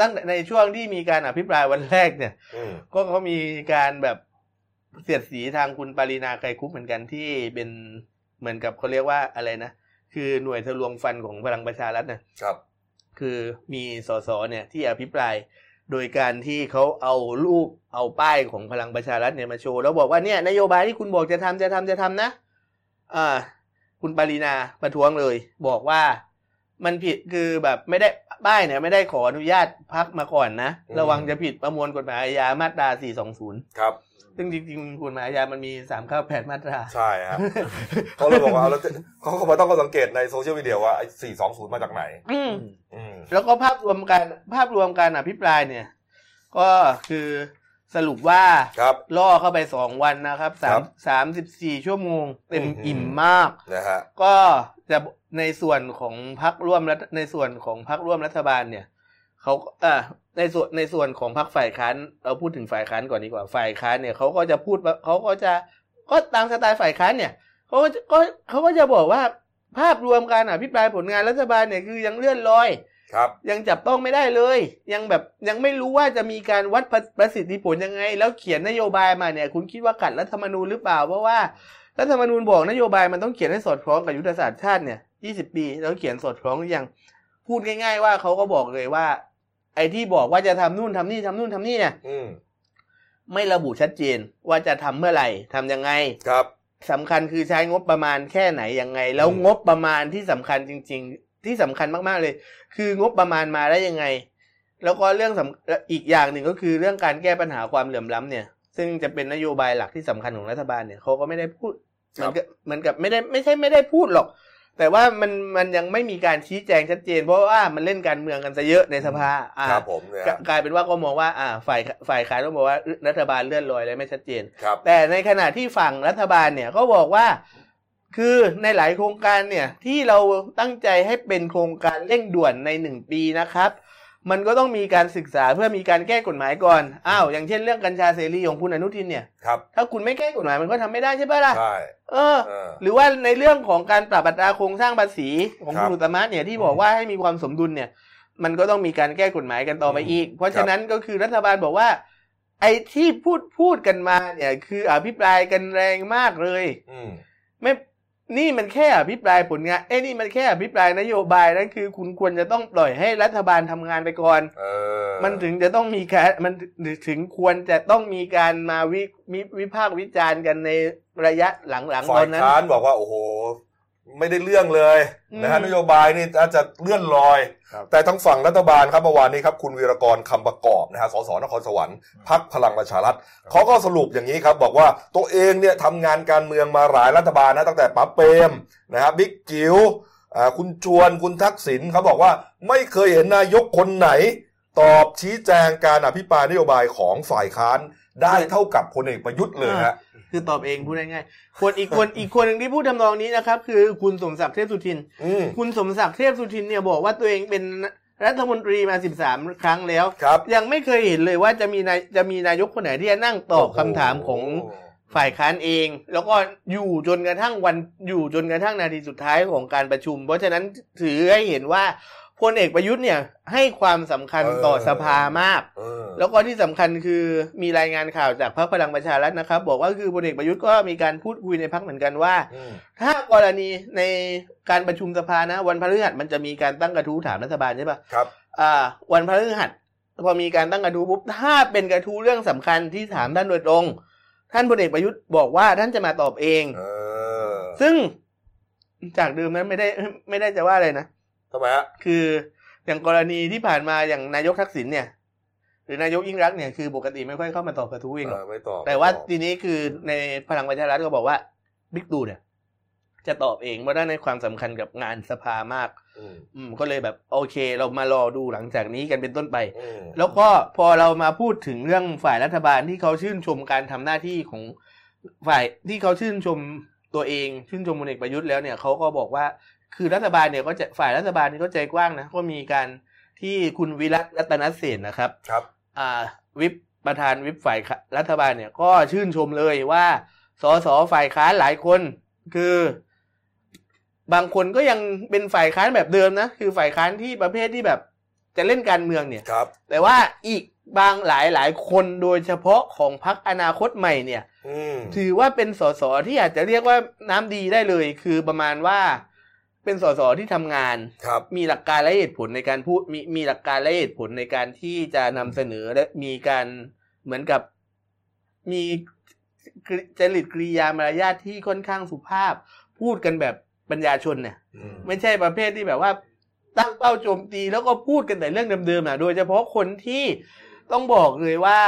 ตั้งแต่ในช่วงที่มีการอภิปรายวันแรกเนี่ยอืมก็เขามีการแบบเสียดสีทางคุณปารีนาไกรคุปเหมือนกันที่เป็นเหมือนกับเขาเรียกว่าอะไรนะคือหน่วยทะลวงฟันของพลังประชารัฐนะครับ คือมีสสเนี่ยที่อภิปราย โดยการที่เขาเอารูปเอาป้ายของพลังประชารัฐเนี่ยมาโชว์แล้วบอกว่าเนี่ยนโยบายที่คุณบอกจะทำจะทำจะทำนะอ่าคุณปารีนาประท้วงเลย บอกว่ามันผิดคือแบบไม่ได้ป้ายเนี่ยไม่ได้ขออนุญาตพักมาก่อนนะอืมระวังจะผิดประมวลกฎหมายอาญามาตรา 420 ครับ ซึ่งจริงๆกฎหมายอาญามันมี398มาตรา ใช่ฮะเขาเลยบอกว่าเอาแล้วจะเขาก็มาต้องก็สังเกตในโซเชียลมีเดียว่าไอ้สี่สองศูนย์มาจากไหนอืมอืมแล้วก็ภาพรวมการภาพรวมการอภิปรายเนี่ย ก็คือสรุปว่าครับล่อเข้าไปสองวันนะครับสาครัมบสามสิบสี่ชั่วโมง เต็มอืมอิ่มมากนะฮะก็จะในส่วนของพักร่วมรัฐในส่วนของพักร่วมรัฐบาลเนี่ยเขาเออ ในส่วนในส่วนของพักฝ่ายค้านเราพูดถึงฝ่ายค้านก่อนดีกว่าฝ่ายค้านเนี่ยเขาก็จะพูดว่าเขาก็จะก็ตามสไตล์ฝ่ายค้านเนี่ยเขาก็จะก็เขาก็จะบอกว่าภาพรวมการอภิปรายผลงานรัฐบาลเนี่ยคือยังเลื่อนลอยครับ ยังจับต้องไม่ได้เลย ยังแบบยังไม่รู้ว่าจะมีการวัดประประสิทธิผลยังไง แล้วเขียนนโยบายมาเนี่ย คุณคิดว่าขัดรัฐธรรมนูญหรือเปล่าเพราะว่ารัฐธรรมนูญบอกนโยบายมันต้องเขียนให้สอดคล้องกับยุทธศาสตร์ชาติเนี่ย 20 ปี แล้วเขียนสอดคล้องหรือยังพูดง่าย ๆ ว่าเขาก็บอกเลยว่า ไอ้ที่บอกว่าจะทำนู่นทำนี่ทำนู่นทำนี่เนี่ยอืมไม่ระบุชัดเจนว่าจะทำเมื่อไหร่ทำยังไงครับสำคัญคือใช้งบประมาณแค่ไหนยังไง แล้วอืมงบประมาณที่สำคัญจริง ๆ ที่สำคัญมากๆเลย คืองบประมาณมาได้ยังไง แล้วก็เรื่องสำอีกอย่างหนึ่งก็คือเรื่องการแก้ปัญหาความเหลื่อมล้ำเนี่ย ซึ่งจะเป็นนโยบายหลักที่สำคัญของรัฐบาลเนี่ยเขาก็ไม่ได้พูดเหมือนกับเหมือนกับไม่ได้ไม่ใช่ไม่ได้พูดหรอก แต่ว่ามันมันยังไม่มีการชี้แจงชัดเจน เพราะว่ามันเล่นการเมืองกันซะเยอะในสภาอ่าครับผมเนี่ยกลกลายเป็นว่าก็มองว่าอ่าฝ่ายฝ่ายค้านก็บอกว่ารัฐบาลเลื่อนลอยและไม่ชัดเจนครับแต่ในขณะที่ฝั่งรัฐบาลเนี่ยก็บอกว่า คือในหลายโครงการเนี่ยที่เราตั้งใจให้เป็นโครงการเร่งด่วนในหนึ่งปีนะครับ มันก็ต้องมีการศึกษาเพื่อมีการแก้กฎหมายก่อน อ้าว อย่างเช่นเรื่องกัญชาเสรีของคุณอนุทินเนี่ย ครับ ถ้าคุณไม่แก้กฎหมายมันก็ทำไม่ได้ใช่ปะล่ะ ใช่เออเออ หรือว่าในเรื่องของการปรับอัตราโครงสร้างภาษีของครับคุณอุตตมะเนี่ยที่บอกว่าให้มีความสมดุลเนี่ย มันก็ต้องมีการแก้กฎหมายกันต่อไปอีก เพราะฉะนั้นก็คือรัฐบาลบอกว่า ไอ้ที่พูดพูดกันมาเนี่ย คืออภิปรายกันแรงมากเลย อืมไม่ นี่มันแค่อภิปรายผลงานเอ้ยนี่มันแค่อภิปรายนโยบายนั่นคือ คุณควรจะต้องปล่อยให้รัฐบาลทำงานไปก่อนเออมันถึงจะต้องมีการมันถึงควรจะต้องมีการมาวิวิวิพากษ์วิจารณ์กันในระยะหลังๆตฝ่าอยนนั้นค้านบอกว่าโอ้โห ไม่ได้เรื่องเลยอืมนะฮะนโยบายนี่อาจจะเลื่อนลอยครับแต่ทั้งฝั่งรัฐบาลครับเมื่อวานนี้ครับคุณวีรกรคำประกอบนะฮะสสนครสวรรค์พักพลังประชารัฐเขาก็สรุปอย่างนี้ครับ บอกว่าตัวเองเนี่ยทำงานการเมืองมาหลายรัฐบาลนะตั้งแต่ป๋าเปรมนะฮะบิ๊กจิ๋วอ่าคุณชวนคุณทักษิณเขาบอกว่าไม่เคยเห็นนายกคนไหน ตอบชี้แจงการอภิปรายนโยบายของฝ่ายค้านได้เท่ากับพลเอกประยุทธ์เลยฮะคือตอบเองพูดง่ายๆคนอีกคนอีกคนหนึ่งที่พูดทำนองนี้นะครับ คือคุณสมศักดิ์เทพสุทินอืมคุณสมศักดิ์เทพสุทินเนี่ยบอกว่าตัวเองเป็นรัฐมนตรีมา 13 ครั้งแล้วครับยังไม่เคยเห็นเลยว่าจะมีนายจะมีนายกคนไหนที่จะนั่งตอบคำถามของฝ่ายค้านเอง แล้วก็อยู่จนกระทั่งวันอยู่จนกระทั่งนาทีสุดท้ายของการประชุม เพราะฉะนั้นถือให้เห็นว่า พลเอกประยุทธ์เนี่ยให้ความสำคัญต่อเออสภามากเออแล้วก็ที่สำคัญคือมีรายงานข่าวจากพรรคพลังประชารัฐนะครับ บอกว่าคือพลเอกประยุทธ์ก็มีการพูดคุยในพรรคเหมือนกันว่าอืมถ้ากรณีในการประชุมสภานะ วันพฤหัสมันจะมีการตั้งกระทู้ถามรัฐบาลใช่ปะครับอ่าวันพฤหัสพอมีการตั้งกระทู้ปุ๊บถ้าเป็นกระทู้เรื่องสำคัญที่ถามท่านโดยตรง ท่านพลเอกประยุทธ์บอกว่าท่านจะมาตอบเองเออซึ่งจากเดิมนั้นไม่ได้ไม่ได้จะว่าอะไรนะ ทำไมฮะคืออย่างกรณีที่ผ่านมาอย่างนายกทักษิณเนี่ย หรือนายกยิ่งรักษณ์เนี่ยคือปกติไม่ค่อยเข้ามาตอบกระทู้เองหรอกเออไม่ตอบแต่ว่าไม่ตอบทีนี้คือในพลังประชารัฐก็บอกว่าบิ๊กตู่เนี่ย จะตอบเองเพราะได้ในความสำคัญกับงานสภามากอืมอืมก็เลยแบบโอเค เรามารอดูหลังจากนี้กันเป็นต้นไปอืมแล้วก็พอเรามาพูดถึงเรื่องฝ่ายรัฐบาลที่เขาชื่นชมการทำหน้าที่ของฝ่ายที่เขาชื่นชมตัวเอง ชื่นชมพลเอกประยุทธ์แล้วเนี่ยเขาก็บอกว่า คือรัฐบาลเนี่ยก็จะฝ่ายรัฐบาลนี่ก็ใจกว้างนะก็มีการที่คุณวิรัตรัตนเสนนะครับครับอ่าวิปประธานวิปฝ่ายค้ารัฐบาลเนี่ยก็ชื่นชมเลยว่าสสฝ่ายค้านหลายคน คือบางคนก็ยังเป็นฝ่ายค้านแบบเดิมนะคือฝ่ายค้านที่ประเภทที่แบบจะเล่นการเมืองเนี่ยครับ แต่ว่าอีกบางหลายหลายคนโดยเฉพาะของพรรคอนาคตใหม่เนี่ยอืมถือว่าเป็นสสที่อาจจะเรียกว่าน้ำดีได้เลย คือประมาณว่า เป็นสสที่ทำงานครับมีหลักการและเหตุผลในการพูดมีมีหลักการและเหตุผลในการที่จะนำเสนอและมีการเหมือนกับมีจริตกริยามารยาทที่ค่อนข้างสุภาพ พูดกันแบบปัญญาชนเนี่ยอืมไม่ใช่ประเภทที่แบบว่า ตั้งเป้าโจมตีแล้วก็พูดกันแต่เรื่องเดิมๆอะโดยเฉพาะคนที่ต้องบอกเลยว่า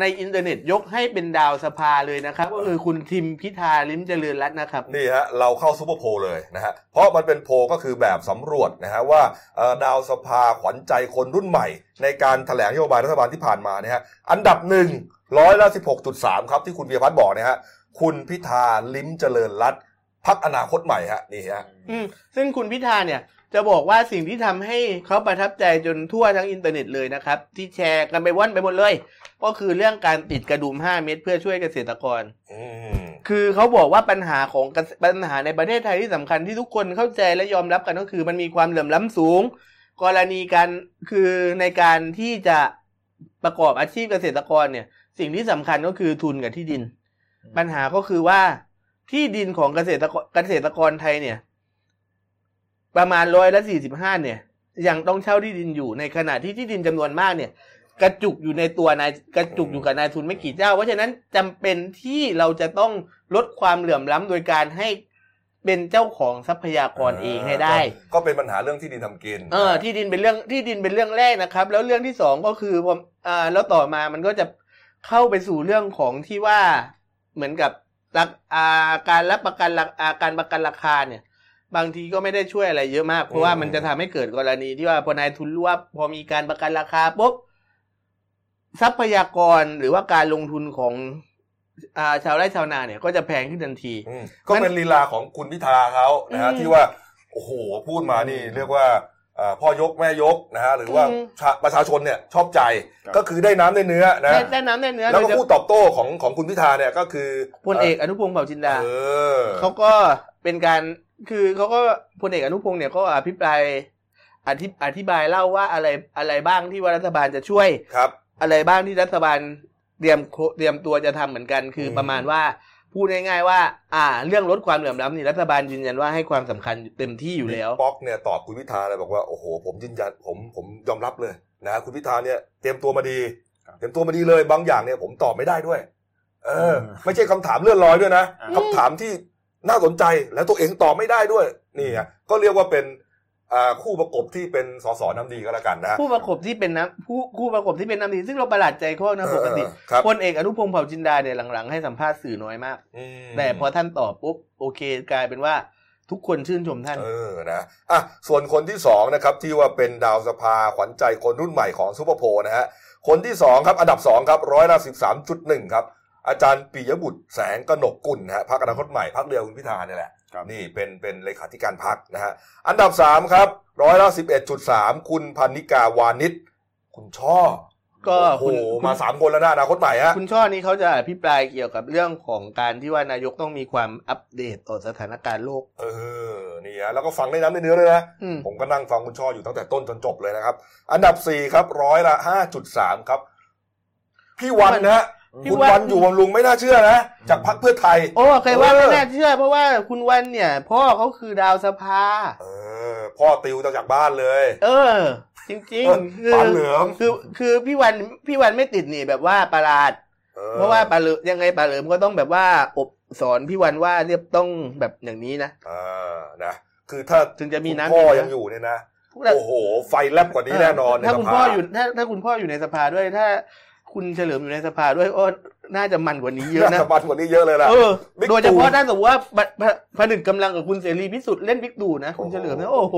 ในอินเทอร์เน็ตยกให้เป็นดาวสภาเลยนะครับ ก็คือคุณทิมพิธาลิมเจริญรัตน์นะครับ นี่ฮะเราเข้าซูเปอร์โพลเลยนะฮะเพราะมันเป็นโพลก็คือแบบสำรวจนะฮะว่าเอ่อดาวสภาขวัญใจคนรุ่นใหม่ ในการแถลงนโยบายรัฐบาลที่ผ่านมาเนี่ยฮะอันดับหนึ่งร้อยละสิบหกจุดสามครับที่คุณเบียร์พัฒน์บอกเนี่ยฮะคุณพิธาลิ้มเจริญรัตน์พักอนาคตใหม่ฮะนี่ฮะอืมซึ่งคุณพิธาเนี่ย จะบอกว่าสิ่งที่ทำให้เขาประทับใจจนทั่วทั้งอินเทอร์เน็ตเลยนะครับ ที่แชร์กันไปว่อนไปหมดเลย ก็คือเรื่องการติดกระดุม 5 เม็ดเพื่อช่วยเกษตรกรอืมคือเขาบอกว่าปัญหาของเกษปัญหาในประเทศไทยที่สำคัญที่ทุกคนเข้าใจและยอมรับกันก็คือมันมีความเหลื่อมล้ำสูง กรณีการคือในการที่จะประกอบอาชีพเกษตรกรเนี่ย สิ่งที่สำคัญก็คือทุนกับที่ดิน ปัญหาก็คือว่าที่ดินของเกษตรกรเกษตรกรไทยเนี่ย ประมาณร้อยละสี่สิบห้าเนี่ยยังต้องเช่าที่ดินอยู่ในขณะที่ที่ดินจำนวนมากเนี่ย กระจุกอยู่ในตัวนายกระจุกอยู่กับนายทุนไม่กี่เจ้า เพราะฉะนั้นจำเป็นที่เราจะต้องลดความเหลื่อมล้ำโดยการให้เป็นเจ้าของทรัพยากรเองให้ได้ ก็ก็เป็นปัญหาเรื่องที่ดินทำกินเออที่ดินเป็นเรื่องที่ดินเป็นเรื่องแรกนะครับ แล้วเรื่องที่สองก็คือผมอ่าแล้วต่อมามันก็จะเข้าไปสู่เรื่องของที่ว่าเหมือนกับราอ่าการรับประกันราอ่าการประกันราคาเนี่ย บางทีก็ไม่ได้ช่วยอะไรเยอะมาก เพราะว่ามันจะทำให้เกิดกรณีที่ว่าพอนายทุนรู้ว่าพอมีการประกันราคาปุ๊บทรัพยากรหรือว่าการลงทุนของอ่าชาวไร่ชาวนาเนี่ยก็จะแพงขึ้นทันทีอืมก็เป็นลีลาของคุณพิธาเขานะฮะอืมที่ว่าโอ้โหพูดมานี่เรียกว่าเอ่อพ่อยกแม่ยกนะฮะหรือว่าอืมชาประชาชนเนี่ยชอบใจครับก็คือได้น้ำได้เนื้อนะได้ได้น้ำได้เนื้อ แล้วก็โดยเฉคู่ตอบโต้ของของคุณพิธาเนี่ยก็คือพลเอกอนุพงศ์เผ่าจินดาเออเขาก็เป็นการ คือเขาก็พลเอกอนุพงศ์เนี่ยก็อภิปรายอธิอธิบายเล่าว่าอะไรอะไรบ้างที่ว่ารัฐบาลจะช่วยครับ อะไรบ้างที่รัฐบาลเตรียมโคเตรียมตัวจะทำเหมือนกัน คืออมประมาณว่าพูดง่ายๆว่า อ่า เรื่องลดความเหลื่อมล้ำนี่รัฐบาลยืนยันว่าให้ความสำคัญเต็มที่อยู่แล้วป๊อกเนี่ยตอบคุณพิธาเลยบอกว่าโอ้โหผมยืนยันผมผมยอมรับเลยนะคุณพิธาเนี่ยเตรียมตัวมาดีครับเตรียมตัวมาดีเลยบางอย่างเนี่ยผมตอบไม่ได้ด้วย เออมไม่ใช่คำถามเลื่อนลอยด้วยนะอ่าคำถามที่ น่าสนใจแล้วตัวเองตอบไม่ได้ด้วยนี่ไงก็เรียกว่าเป็นอ่าคู่ประกบที่เป็นสสน้ำดีก็แล้วกันนะผู้ประกบที่เป็นน้ำผู้ผู้ประกบที่เป็นน้ำดี ซึ่งเราประหลาดใจข้อนะปกติเออครับพลเอกอนุพงศ์เผ่าจินดาเนี่ยหลังๆให้สัมภาษณ์สื่อน้อยมากอืมแต่พอท่านตอบปุ๊บโอเคกลายเป็นว่าทุกคนชื่นชมท่าน เออนะอะส่วนคนที่สองนะครับที่ว่าเป็นดาวสภาขวัญใจคนรุ่นใหม่ของซูเปอร์โพลนะฮะคนที่สองครับอันดับสองครับร้อยละสิบสามจุดหนึ่งครับ อาจารย์ปิยบุตรแสงกนกกุลนะฮะพักอนาคตใหม่พักเดียวคุณพิธาเนี่ยแหละครับนี่เป็นเป็นเลขาธิการพักนะฮะอันดับสามครับร้อยละสิบเอ็ดจุดสามคุณพันนิกาวานิชคุณช่อก็โอ้คุณโหคุณมาสามคนแล้วนะอนาคตใหม่ฮะคุณช่อนี้เขาจะอภิปรายเกี่ยวกับเรื่องของการที่ว่านายกต้องมีความอัปเดตต่อสถานการณ์โลก เออนี่ฮะแล้วก็ฟังได้น้ำในเนื้อเลยนะอืมผมก็นั่งฟังคุณช่ออยู่ตั้งแต่ต้นจนจบเลยนะครับ อันดับสี่ครับร้อยละห้าจุดสามครับ พี่วันนะฮะพี่ คุณวันวันอยู่บำรุงไม่น่าเชื่อนะ จากพรรคเพื่อไทย โอ้เคยว่าเออไม่น่าเชื่อ เพราะว่าคุณวันเนี่ย พ่อเขาคือดาวสภา เออ พ่อติวจากบ้านเลย เออ จริงเออๆคือปานเหลืองคือคือพี่วันพี่วันไม่ติดหนี่แบบว่าประหลาดออเพราะว่าปาเหลิมยังไงปาเหลิมก็ต้องแบบว่าอบสอนพี่วันว่าเรียบต้องแบบอย่างนี้นะอ่านะคือถ้าถึงจะมีคุณน้ำพ่อมีเนื้อยังอยู่เนี่ยนะแต่โอ้โห ไฟแลบกว่านี้แน่นอนในถ้าสคุณภาพ่ออยู่ถ้าถ้าคุณพ่ออยู่ในสภาด้วยถ้า คุณเฉลิมอยู่ในสภาด้วยโอ้น่าจะมันกว่านี้เยอะน่านะจะมันกว่านี้เยอะเลยล่ะเออบิ๊กโดยเฉพาะตู่ถ้าสมมติว่าบผผนึกกำลังกับคุณเสรีพิสุทธิ์เล่นบิ๊กตู่นะ คุณเฉลิมนะโอ้โห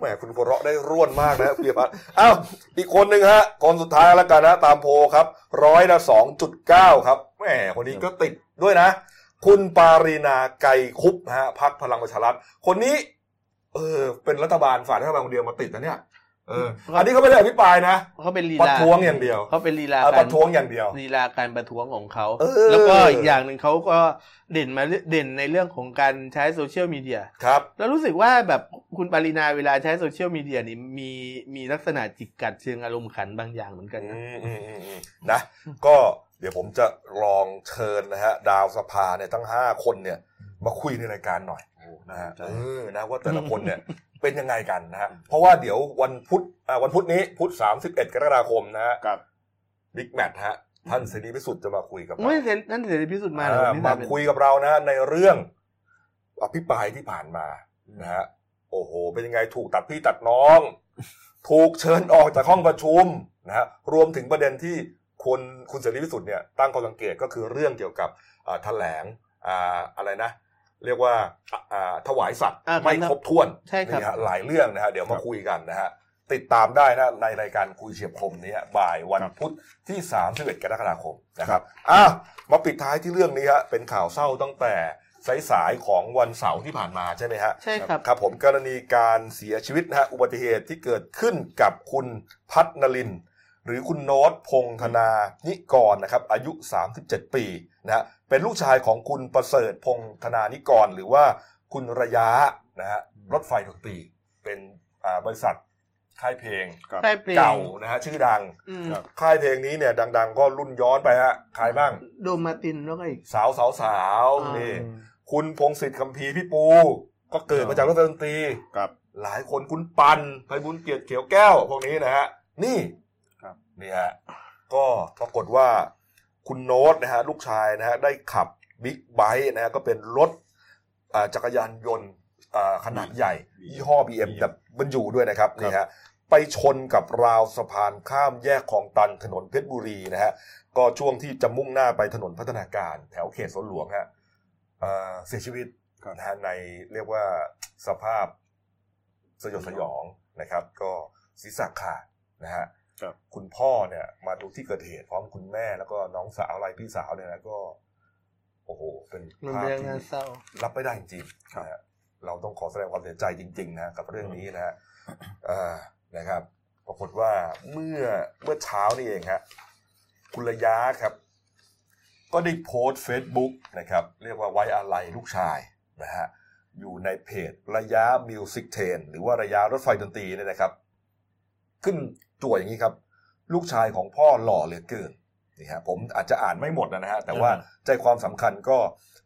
แหมคุณหัวเราะได้ร่วนมากนะพี่พัฒน์อ้าวอีกคนหนึ่งฮะคนสุดท้ายแล้วกันนะ ตามโพลครับร้อยละสองจุดเก้าครับแหมคนนี้ก็ติดด้วยนะ คุณปารีณาไกรคุปต์นะฮะพรรคพลังประชารัฐคนนี้ เออ เป็นรัฐบาลฝ่ายรัฐบาลคนเดียวมาติดนะเนี่ย เอออันนี้เขาไม่ได้อภิปรายนะเขาเป็นลีลาประท้วงอย่างเดียวเขาเป็นลีลาเอาการประท้วงอย่างเดียวลีลาการประท้วงของเขาเออแล้วก็อีกอย่างหนึ่งเขาก็เด่นมาเรื่องเด่นในเรื่องของการใช้โซเชียลมีเดียครับ แล้วรู้สึกว่าแบบคุณปารีณาเวลาใช้โซเชียลมีเดียนี่มีมีลักษณะจิกกัดเชิงอารมณ์ขันบางอย่างเหมือนกันอืนะมอืมอืมอืมนะก็เดี๋ยวผมจะลองเชิญนะฮะ ดาวสภาเนี่ยทั้งห้าคนเนี่ย มาคุยในรายการหน่อยนะฮะเออนะว่าแต่ละคนเนี่ย เป็นยังไงกันนะฮะเพราะว่าเดี๋ยววันพุธอ่าวันพุธนี้พุธสามสิบเอ็ดกรกฎาคมนะฮะกับบิ๊กแมทฮะท่านเสรีพิสุทธิ์จะมาคุยกับเราไม่เสร็จนั่นเสรีพิสุทธิ์มาเหรออ่าวันนี้มาเป็นคุยกับเรานะในเรื่องอภิปรายที่ผ่านมานะฮะโอ้โห เป็นยังไงถูกตัดพี่ตัดน้อง ถูกเชิญออกจากห้องประชุมนะฮะรวมถึงประเด็นที่คนคุณเสรีพิสุทธิ์เนี่ยตั้งข้อสังเกตก็คือเรื่องเกี่ยวกับอ่าแถลงอ่าอะไรนะ เรียกว่าอ่าถวายสัตว์อ่าไม่ครบถ้วนใช่ครับนี่ฮะหลายเรื่องนะฮะเดี๋ยวมาครับคุยกันนะฮะติดตามได้นะในรายการคุยเฉียบคมนี้บ่ายวันครับพุธที่31กรกฎาคมนะครับอะมาปิดท้ายที่เรื่องนี้ฮะเป็นข่าวเศร้าตั้งแต่สายๆของวันเสาร์ที่ผ่านมาใช่ไหมฮะใช่ครับครับผมกรณีการเสียชีวิตนะฮะอุบัติเหตุที่เกิดขึ้นกับคุณพัฒนลิน หรือคุณโน้ตพงธนานิกรนะครับอายุ 37 ปีนะฮะ เป็นลูกชายของคุณประเสริฐพงธนานิกร หรือว่าคุณระยะนะฮะรถไฟดนตรีเป็นอ่าบริษัทค่ายเพลงกับใช่เพลงเก่านะฮะชื่อดังอืมครับค่ายเพลงนี้เนี่ยดัง ๆ ก็รุ่นย้อนไปฮะใครบ้าง โดมมาร์ตินแล้วก็อีกสาวสาวสาวอ่านี่คุณพงศิษฐ์คัมภีร์พี่ปู ก็เกิดมาจากรถไฟดนตรีกับ หลายคนคุณปันไพบุญเกียรติเขียวแก้ว พวกนี้นะฮะนี่ครับนี่ฮะก็ปรากฏว่า คุณโน้ตนะฮะลูกชายนะฮะได้ขับบิ๊กไบค์นะฮะก็เป็นรถอ่าจักรยานยนต์อ่าขนาดใหญ่ ยี่ห้อ BM แบบบรรจุด้วยนะครับนี่ฮะไปชนกับราวสะพานข้ามแยกคลองตันถนนเพชรบุรีนะฮะก็ช่วงที่จะมุ่งหน้าไปถนนพัฒนาการแถวเขตสวนหลวงฮะเอ่อเสียชีวิตครับนะฮะในเรียกว่าสภาพสยดสยองนะครับ ก็ศีรษะขาดนะฮะ ครับคุณพ่อเนี่ย มาดูที่เกิดเหตุพร้อมคุณแม่แล้วก็น้องสาวอะไรพี่สาวเนี่ยนะก็ โอ้โห เป็นมันภาพเรื่องที่น่าเศร้ารับไม่ได้จริงๆนะฮะเราต้องขอแสดงความเสียใจจริง ๆ นะกับเรื่องนี้นะฮะเอ่อนะครับ ปรากฏว่าเมื่อเมื่อเช้านี่เองฮะคุณระยะครับ ก็ได้โพสต์เฟซบุ๊กนะครับ เรียกว่าไว้อาลัยลูกชายนะฮะอยู่ในเพจระยะมิวสิกเทนหรือว่าระยะรถไฟดนตรีเนี่ยนะครับ ขึ้น ตัวอย่างนี้ครับ ลูกชายของพ่อหล่อเหลือเกินนี่ฮะผมอาจจะอ่านไม่หมดนะฮะแต่ว่าใจความสำคัญก็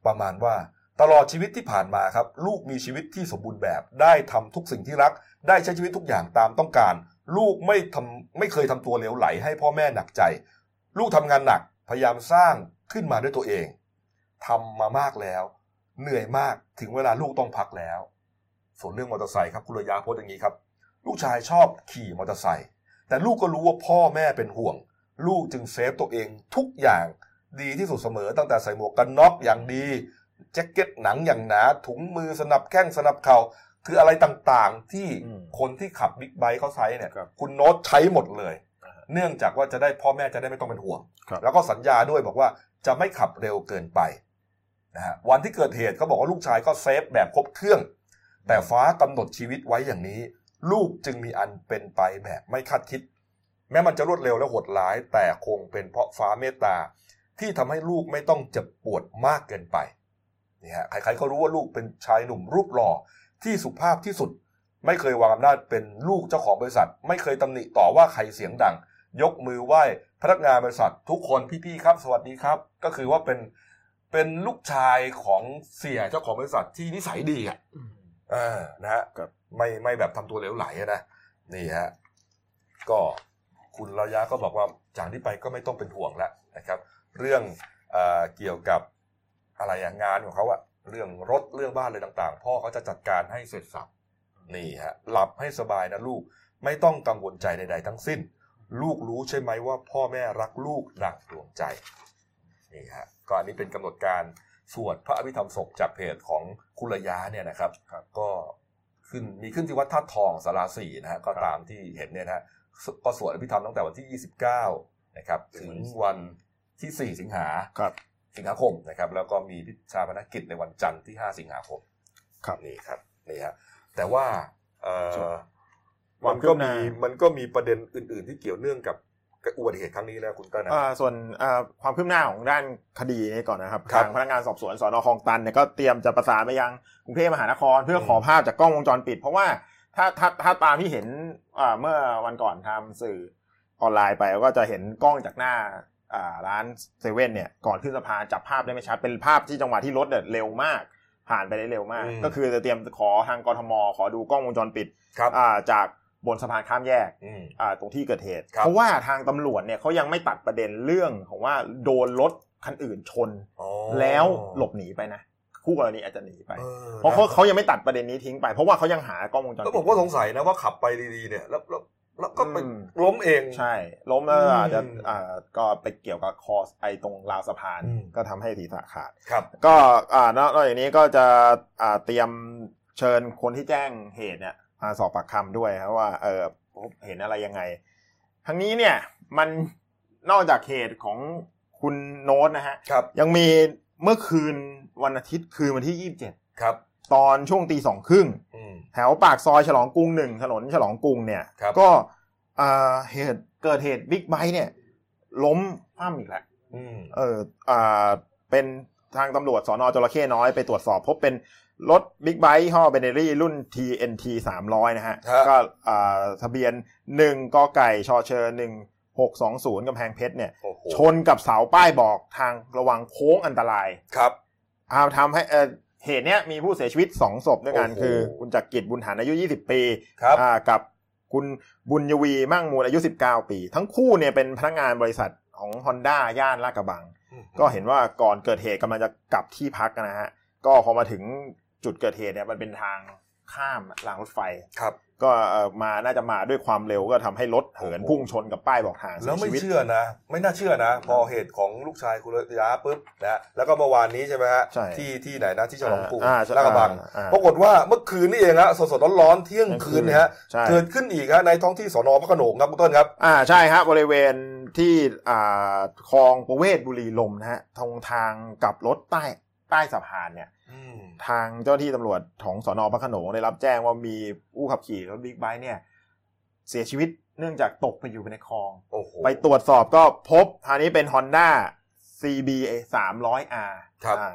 ประมาณว่าตลอดชีวิตที่ผ่านมาครับ ลูกมีชีวิตที่สมบูรณ์แบบ ได้ทำทุกสิ่งที่รัก ได้ใช้ชีวิตทุกอย่างตามต้องการ ลูกไม่ทำไม่เคยทำตัวเหลวไหล ให้พ่อแม่หนักใจ ลูกทำงานหนักพยายามสร้างขึ้นมาด้วยตัวเองทำมามากแล้ว เหนื่อยมากถึงเวลาลูกต้องพักแล้ว ส่วนเรื่องมอเตอร์ไซค์ครับคุณระยะโพสต์อย่างนี้ครับ ลูกชายชอบขี่มอเตอร์ไซค์ แต่ลูกก็รู้ว่าพ่อแม่เป็นห่วง ลูกจึง save ตัวเองทุกอย่างดีที่สุดเสมอตั้งแต่ใส่หมวกกันน็อกอย่างดี แจ็คเก็ตหนังอย่างหนา ถุงมือสนับแข้งสนับเข่าคืออะไรต่างๆที่อืมคนที่ขับบิ๊กไบค์เขาใช้เนี่ยครับคุณโน้ตใช้หมดเลย เนื่องจากว่าจะได้พ่อแม่จะได้ไม่ต้องเป็นห่วงครับแล้วก็สัญญาด้วยบอกว่าจะไม่ขับเร็วเกินไปนะฮะวันที่เกิดเหตุเขาบอกว่าลูกชายก็ save แบบครบเครื่อง แต่ฟ้ากำหนดชีวิตไว้อย่างนี้ ลูกจึงมีอันเป็นไปแบบไม่คาดคิด แม้มันจะรวดเร็วและโหดร้าย แต่คงเป็นเพราะฟ้าเมตตาที่ทำให้ลูกไม่ต้องเจ็บปวดมากเกินไปนี่ฮะใครๆก็รู้ว่าลูกเป็นชายหนุ่มรูปหล่อที่สุภาพที่สุด ไม่เคยวางอำนาจเป็นลูกเจ้าของบริษัท ไม่เคยตำหนิต่อว่าใครเสียงดัง ยกมือไหว้พนักงานบริษัท ทุกคนพี่ๆครับ สวัสดีครับ ก็คือว่าเป็นเป็นลูกชายของเสียเจ้าของบริษัทที่นิสัยดีอะอืมเออนะฮะครับ ไม่ไม่แบบทำตัวเหลวไหลอะนะนี่ฮะก็คุณระยะก็บอกว่าจากนี้ไปก็ไม่ต้องเป็นห่วงแล้วนะครับ เรื่องเออเกี่ยวกับอะไรอะงานของเขาอะเรื่องรถเรื่องบ้านอะไรต่าง ๆ พ่อเขาจะจัดการให้เสร็จสับนี่ฮะหลับให้สบายนะลูกไม่ต้องกังวลใจใด ๆ ทั้งสิ้น ลูกรู้ใช่ไหมว่าพ่อแม่รักลูกดังดวงใจนี่ฮะก็อันนี้เป็นกำหนดการสวดพระอภิธรรมศพจากเพจของคุณระยะเนี่ยนะครับครับก็ ขึ้นมีขึ้นที่วัดท่าตุทองสาราสี่นะฮะก็ครับตามที่เห็นเนี่ยนะฮะสก็สวดอภิธรรมตั้งแต่วันที่ 29นะครับถึงวันที่ 4 สิงหาครับสิงหาคมนะครับ แล้วก็มีพิชาพนกิจในวันจันทร์ที่ 5 สิงหาคมครับนี่ครับนี่ฮะแต่ว่าเอ่อความัมนคืก็บหมีน้ามันก็มีประเด็นอื่น ๆ ที่เกี่ยวเนื่องกับกับ อุบัติเหตุครั้งนี้นะคุณต้นนะอ่าส่วนอ่าความคืบหน้าของด้านคดีนี้ก่อนนะครับครับทางพนักงานสอบสวนสอนอคลองตันเนี่ยก็เตรียมจะประสานไปยังกรุงเทพมหานคร เพื่อขอภาพจากกล้องวงจรปิด เพราะว่าถ้าถ้าถ้าตามที่เห็นอ่าเมื่อวันก่อนทำสื่อออนไลน์ไปก็จะเห็นกล้องจากหน้าอ่าร้านเซเว่นเนี่ยก่อนขึ้นสะพานจับภาพได้ไม่ชัดเป็นภาพที่จังหวะที่รถเนี่ยเร็วมาก ผ่านไปได้เร็วมากอืมก็คือจะเตรียมขอทางกทมขอดูกล้องวงจรปิดครับอ่าจาก บนสะพานข้ามแยกอืมอ่าตรงที่เกิดเหตุครับเพราะว่าทางตำรวจเนี่ยเขายังไม่ตัดประเด็นเรื่องของว่าโดนรถคันอื่นชนอ๋อแล้วหลบหนีไปนะคู่กรณีอาจจะหนีไปออเพราะเขาเขายังไม่ตัดประเด็นนี้ทิ้งไปเพราะว่าเขายังหากล้องวงจรแล้วปิผดมก็สงสัยนะว่าขับไปดีๆเนี่ยแล้วแล้วแล้วก็ไปอืมล้มเองใช่ ล้มแล้วอืมอาจจะอ่าก็ไปเกี่ยวกับคอไอตรงราวสะพานอืมก็ทำให้ศีรษะขาดครับ ก็อ่านอกนอกจากนี้ก็จะอ่าเตรียมเชิญคนที่แจ้งเหตุเนี่ย มาสอบปากคำด้วยครับว่าเออพบเห็นอะไรยังไง ทั้งนี้เนี่ยมันนอกจากเหตุของคุณโน้ตนะฮะครับยังมีเมื่อคืนวันอาทิตย์คืนวันที่27ครับ ตอนช่วงตีสองครึ่งอืมแถวปากซอยฉลองกรุงหนึ่งถนนฉลองกรุงเนี่ยครับก็อ่าเหตุเกิดเหตุบิ๊กไบค์เนี่ย ล้มคว่ำอีกแล้วอืมเออ อ่า เป็นทางตำรวจสอนอจระเข้น้อยไปตรวจสอบ พบเป็น รถบิ๊กไบค์ยี่ห้อ Benelli รุ่น TNT 300 นะฮะฮะก็อ่าทะเบียน 1กไก่ชอเชอร์1620กำแพงเพชรเนี่ยโอ้โหชนกับเสาป้ายบอกทางระวังโค้งอันตรายครับอาทำให้เออเหตุเนี้ยมีผู้เสียชีวิต 2 ศพด้วยกันโอ้โหคือ คุณจักรกิจบุญหารอายุ 20 ปีครับอ่ากับคุณบุญยวีมั่งมูลอายุ 19 ปี ทั้งคู่เนี่ยเป็นพนักงานบริษัทของ Honda ย่านลาดกระบัง ก็เห็นว่าก่อนเกิดเหตุกำลังจะกลับที่พักนะฮะ ก็พอมาถึง จุดเกิดเหตุเนี่ยมันเป็นทางข้ามรางรถไฟ ครับ ก็เอ่อมาน่าจะมาด้วยความเร็วก็ทำให้รถเหินโอ้โหพุ่งชนกับป้ายบอกทางเสีแล้วยไม่ชีวิต เชื่อนะ ไม่น่าเชื่อนะ พอเหตุของลูกชายคุณระยะปุ๊บนะฮะแล้วก็เมื่อวานนี้ใช่ไหมฮะใช่ที่ที่ไหนนะที่ฉลองกรุงอ่าใช่ลาดกระบังอ่าปรากฏว่าเมื่อคืนนี่เองฮะสดๆร้อนๆเที่ยงคืนเนยฮะใช่ เกิดขึ้นอีกฮะในท้องที่สอนอพระโขนงครับคุณต้นครับ อ่าใช่ครับบริเวณที่อ่าคลองประเวศบุรีลมย์นะฮะทางทางกลับรถใต้ใต้สะพานเนี่ย ทางเจ้าหน้าที่ตำรวจของสอนอพระโขนงได้รับแจ้งว่ามีผู้ขับขี่รถบิ๊กไบค์เนี่ย เสียชีวิตเนื่องจากตกไปอยู่ในคลองโอ้โหไปตรวจสอบก็พบอันนี้เป็น Honda CB 300R ครับอ่า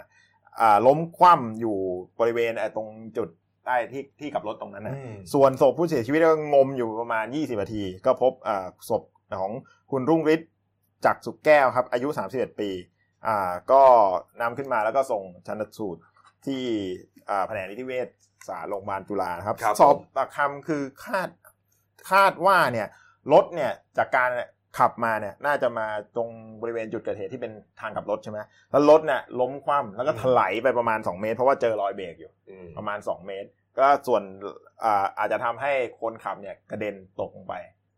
อ่าล้มคว่ำอยู่บริเวณไอ้ตรงจุดใต้ที่ที่กลับรถตรงนั้นนะอืมส่วนศพผู้เสียชีวิตก็งมอยู่ประมาณ 20นาที ก็พบอ่าศพของคุณรุ่งฤทธิ์จักรสุกแก้วครับ อายุ 31 ปี อ่า ก็นำขึ้นมาแล้วก็ส่งชันสูตร ที่อ่าแผนกนิติเวชศาลโรงพยาบาลจุฬานะครับครับสอบผมปากคำคือคาดคาดว่าเนี่ยรถเนี่ยจากการขับมาเนี่ยน่าจะมาตรงบริเวณจุดเกิดเหตุที่เป็นทางกลับรถใช่ไหมแล้วรถเนี่ยล้มคว่ำแล้วก็ถลายไปประมาณ 2 เมตร เพราะว่าเจอรอยเบรกอยู่อืมประมาณ 2 เมตร ก็ส่วนอ่าอาจจะทำให้คนขับเนี่ยกระเด็นตกลงไป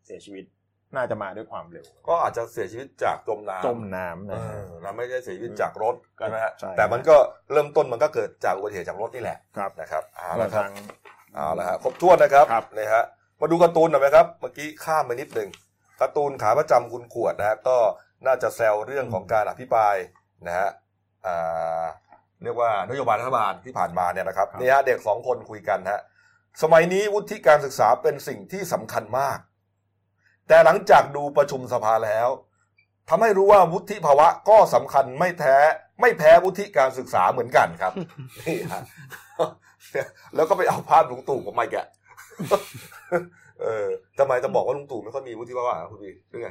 เสียชีวิต น่าจะมาด้วยความเร็ว ก็อาจจะเสียชีวิตจากจมน้ำจมน้ำเอนะฮะอนะไม่ได้เสียชีวิตจากรถก็ใช่ไหมฮะใช่แต่มันก็เริ่มต้นมันก็เกิดจากอุบัติเหตุจากรถนี่แหละครับนะครับเอาแล้ละวครับทางเอาละฮะครบถ้วนนะครับครับนะฮะมาดูการ์ตูนหน่อยไหมครับ เมื่อกี้ข้ามไปนิดหนึ่งการ์ตูนขาประจำคุณขวดนะฮะก็น่าจะแซวเรื่องของการอภิปรายนะฮะอ่าเรียกว่านโยบายรัฐบาลที่ผ่านมาเนี่ยนะครับครับนี่ฮะเด็กสองคนคุยกันฮะสมัยนี้วุฒิการศึกษาเป็นสิ่งที่สำคัญมาก แต่หลังจากดูประชุมสภาแล้วทำให้รู้ว่าวุฒิภาวะก็สำคัญไม่แท้ไม่แพ้วุฒิการศึกษาเหมือนกันครับนี่ฮะแล้วก็ไปเอาภาพลุงตู่กับไมแกะเออทำไมจะบอกว่าลุงตู่ไม่ค่อยมีวุฒิภาวะอะคุณพี่หรือไง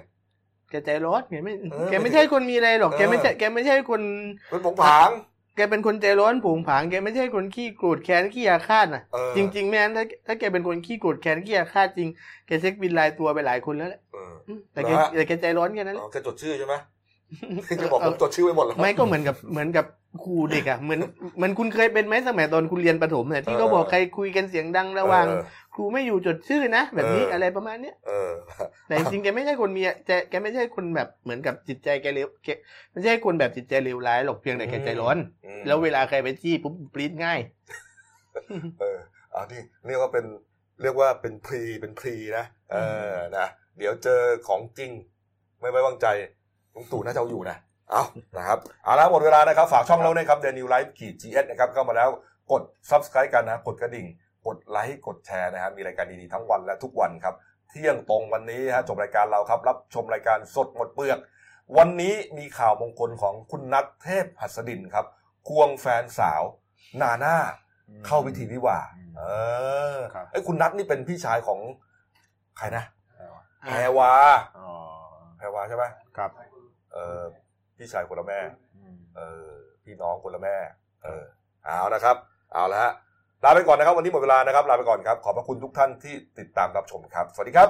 แกใจร้อนแกไม่เออแกไม่ใช่คนมีอะไรหรอกเออแกไม่ใช่แกไม่ใช่คนเป็นผงผาง แกเป็นคนใจร้อนผงผางแกไม่ใช่คนขี้โกรธแค้นขี้อาฆาตน่ะเออจริงๆแม่นถ้าถ้าแกเป็นคนขี้โกรธแค้นขี้อาฆาตจริงแกเช็คบินรายตัวไปหลายคนแล้วแหละเอออืมแต่แกเหรอฮะแต่แกใจร้อนแค่นั้นแหอ๋ละอแกจดชื่อใช่ไหมจะบอกผมจดชื่อไว้หมดแล้วไม่ก็เหมือนกับเหมือนกับครูเด็กอะเหมือนเหมือนคุณเคยเป็นไหมสมัยตอนคุณเรียนประถมเนี่ยที่เขาบอกใครคุยกันเสียงดังระหว่างเออ ครูไม่อยู่จดชื่อนะแบบนี้เออออะไรประมาณเนี้ยเออแต่จริงๆแกไม่ใช่คนมีแกแกไม่ใช่คนแบบเหมือนกับจิตใจแกเลวแกไม่ใช่คนแบบจิตใจเลวร้ายหรอกเพียงแต่แกใจร้อนอืมแล้วเวลาใครไปจี้ปุ๊บปรี๊ดง่ายเออเอานี่เรียกว่าเป็นเรียกว่าเป็นพรีเป็นพรีนะเออนะเดี๋ยวเจอของจริง ไม่ไว้วางใจลุงตู่น่าจะเอาอยู่นะเอานะครับเอาละหมดเวลานะครับ ฝากช่องเราด้วยครับเดลินิวส์ขีด GS นะครับเข้ามาแล้วกด subscribe กันนะ กดกระดิ่ง กดไลค์กดแชร์นะฮะมีรายการดีๆทั้งวันและทุกวันครับ เที่ยงตรงวันนี้ฮะจบรายการเราครับ รับชมรายการสดหมดเปลือก วันนี้มีข่าวมงคลของคุณนัทเทพหัสดินครับ ควงแฟนสาว นาน่าเข้าพิธีวิวาห์อืมเออครับไอ้ยคุณนัทนี่เป็นพี่ชายของใครนะแพรอ่าวาอ๋อแพรวาใช่ไหมครับ เออพี่ชายคนละแม่อืมเออพี่น้องคนละแม่ เออเอานะครับ เอาละฮะ ลาไปก่อนนะครับ วันนี้หมดเวลานะครับ ลาไปก่อนครับ ขอบพระคุณทุกท่านที่ติดตามรับชมครับ สวัสดีครับ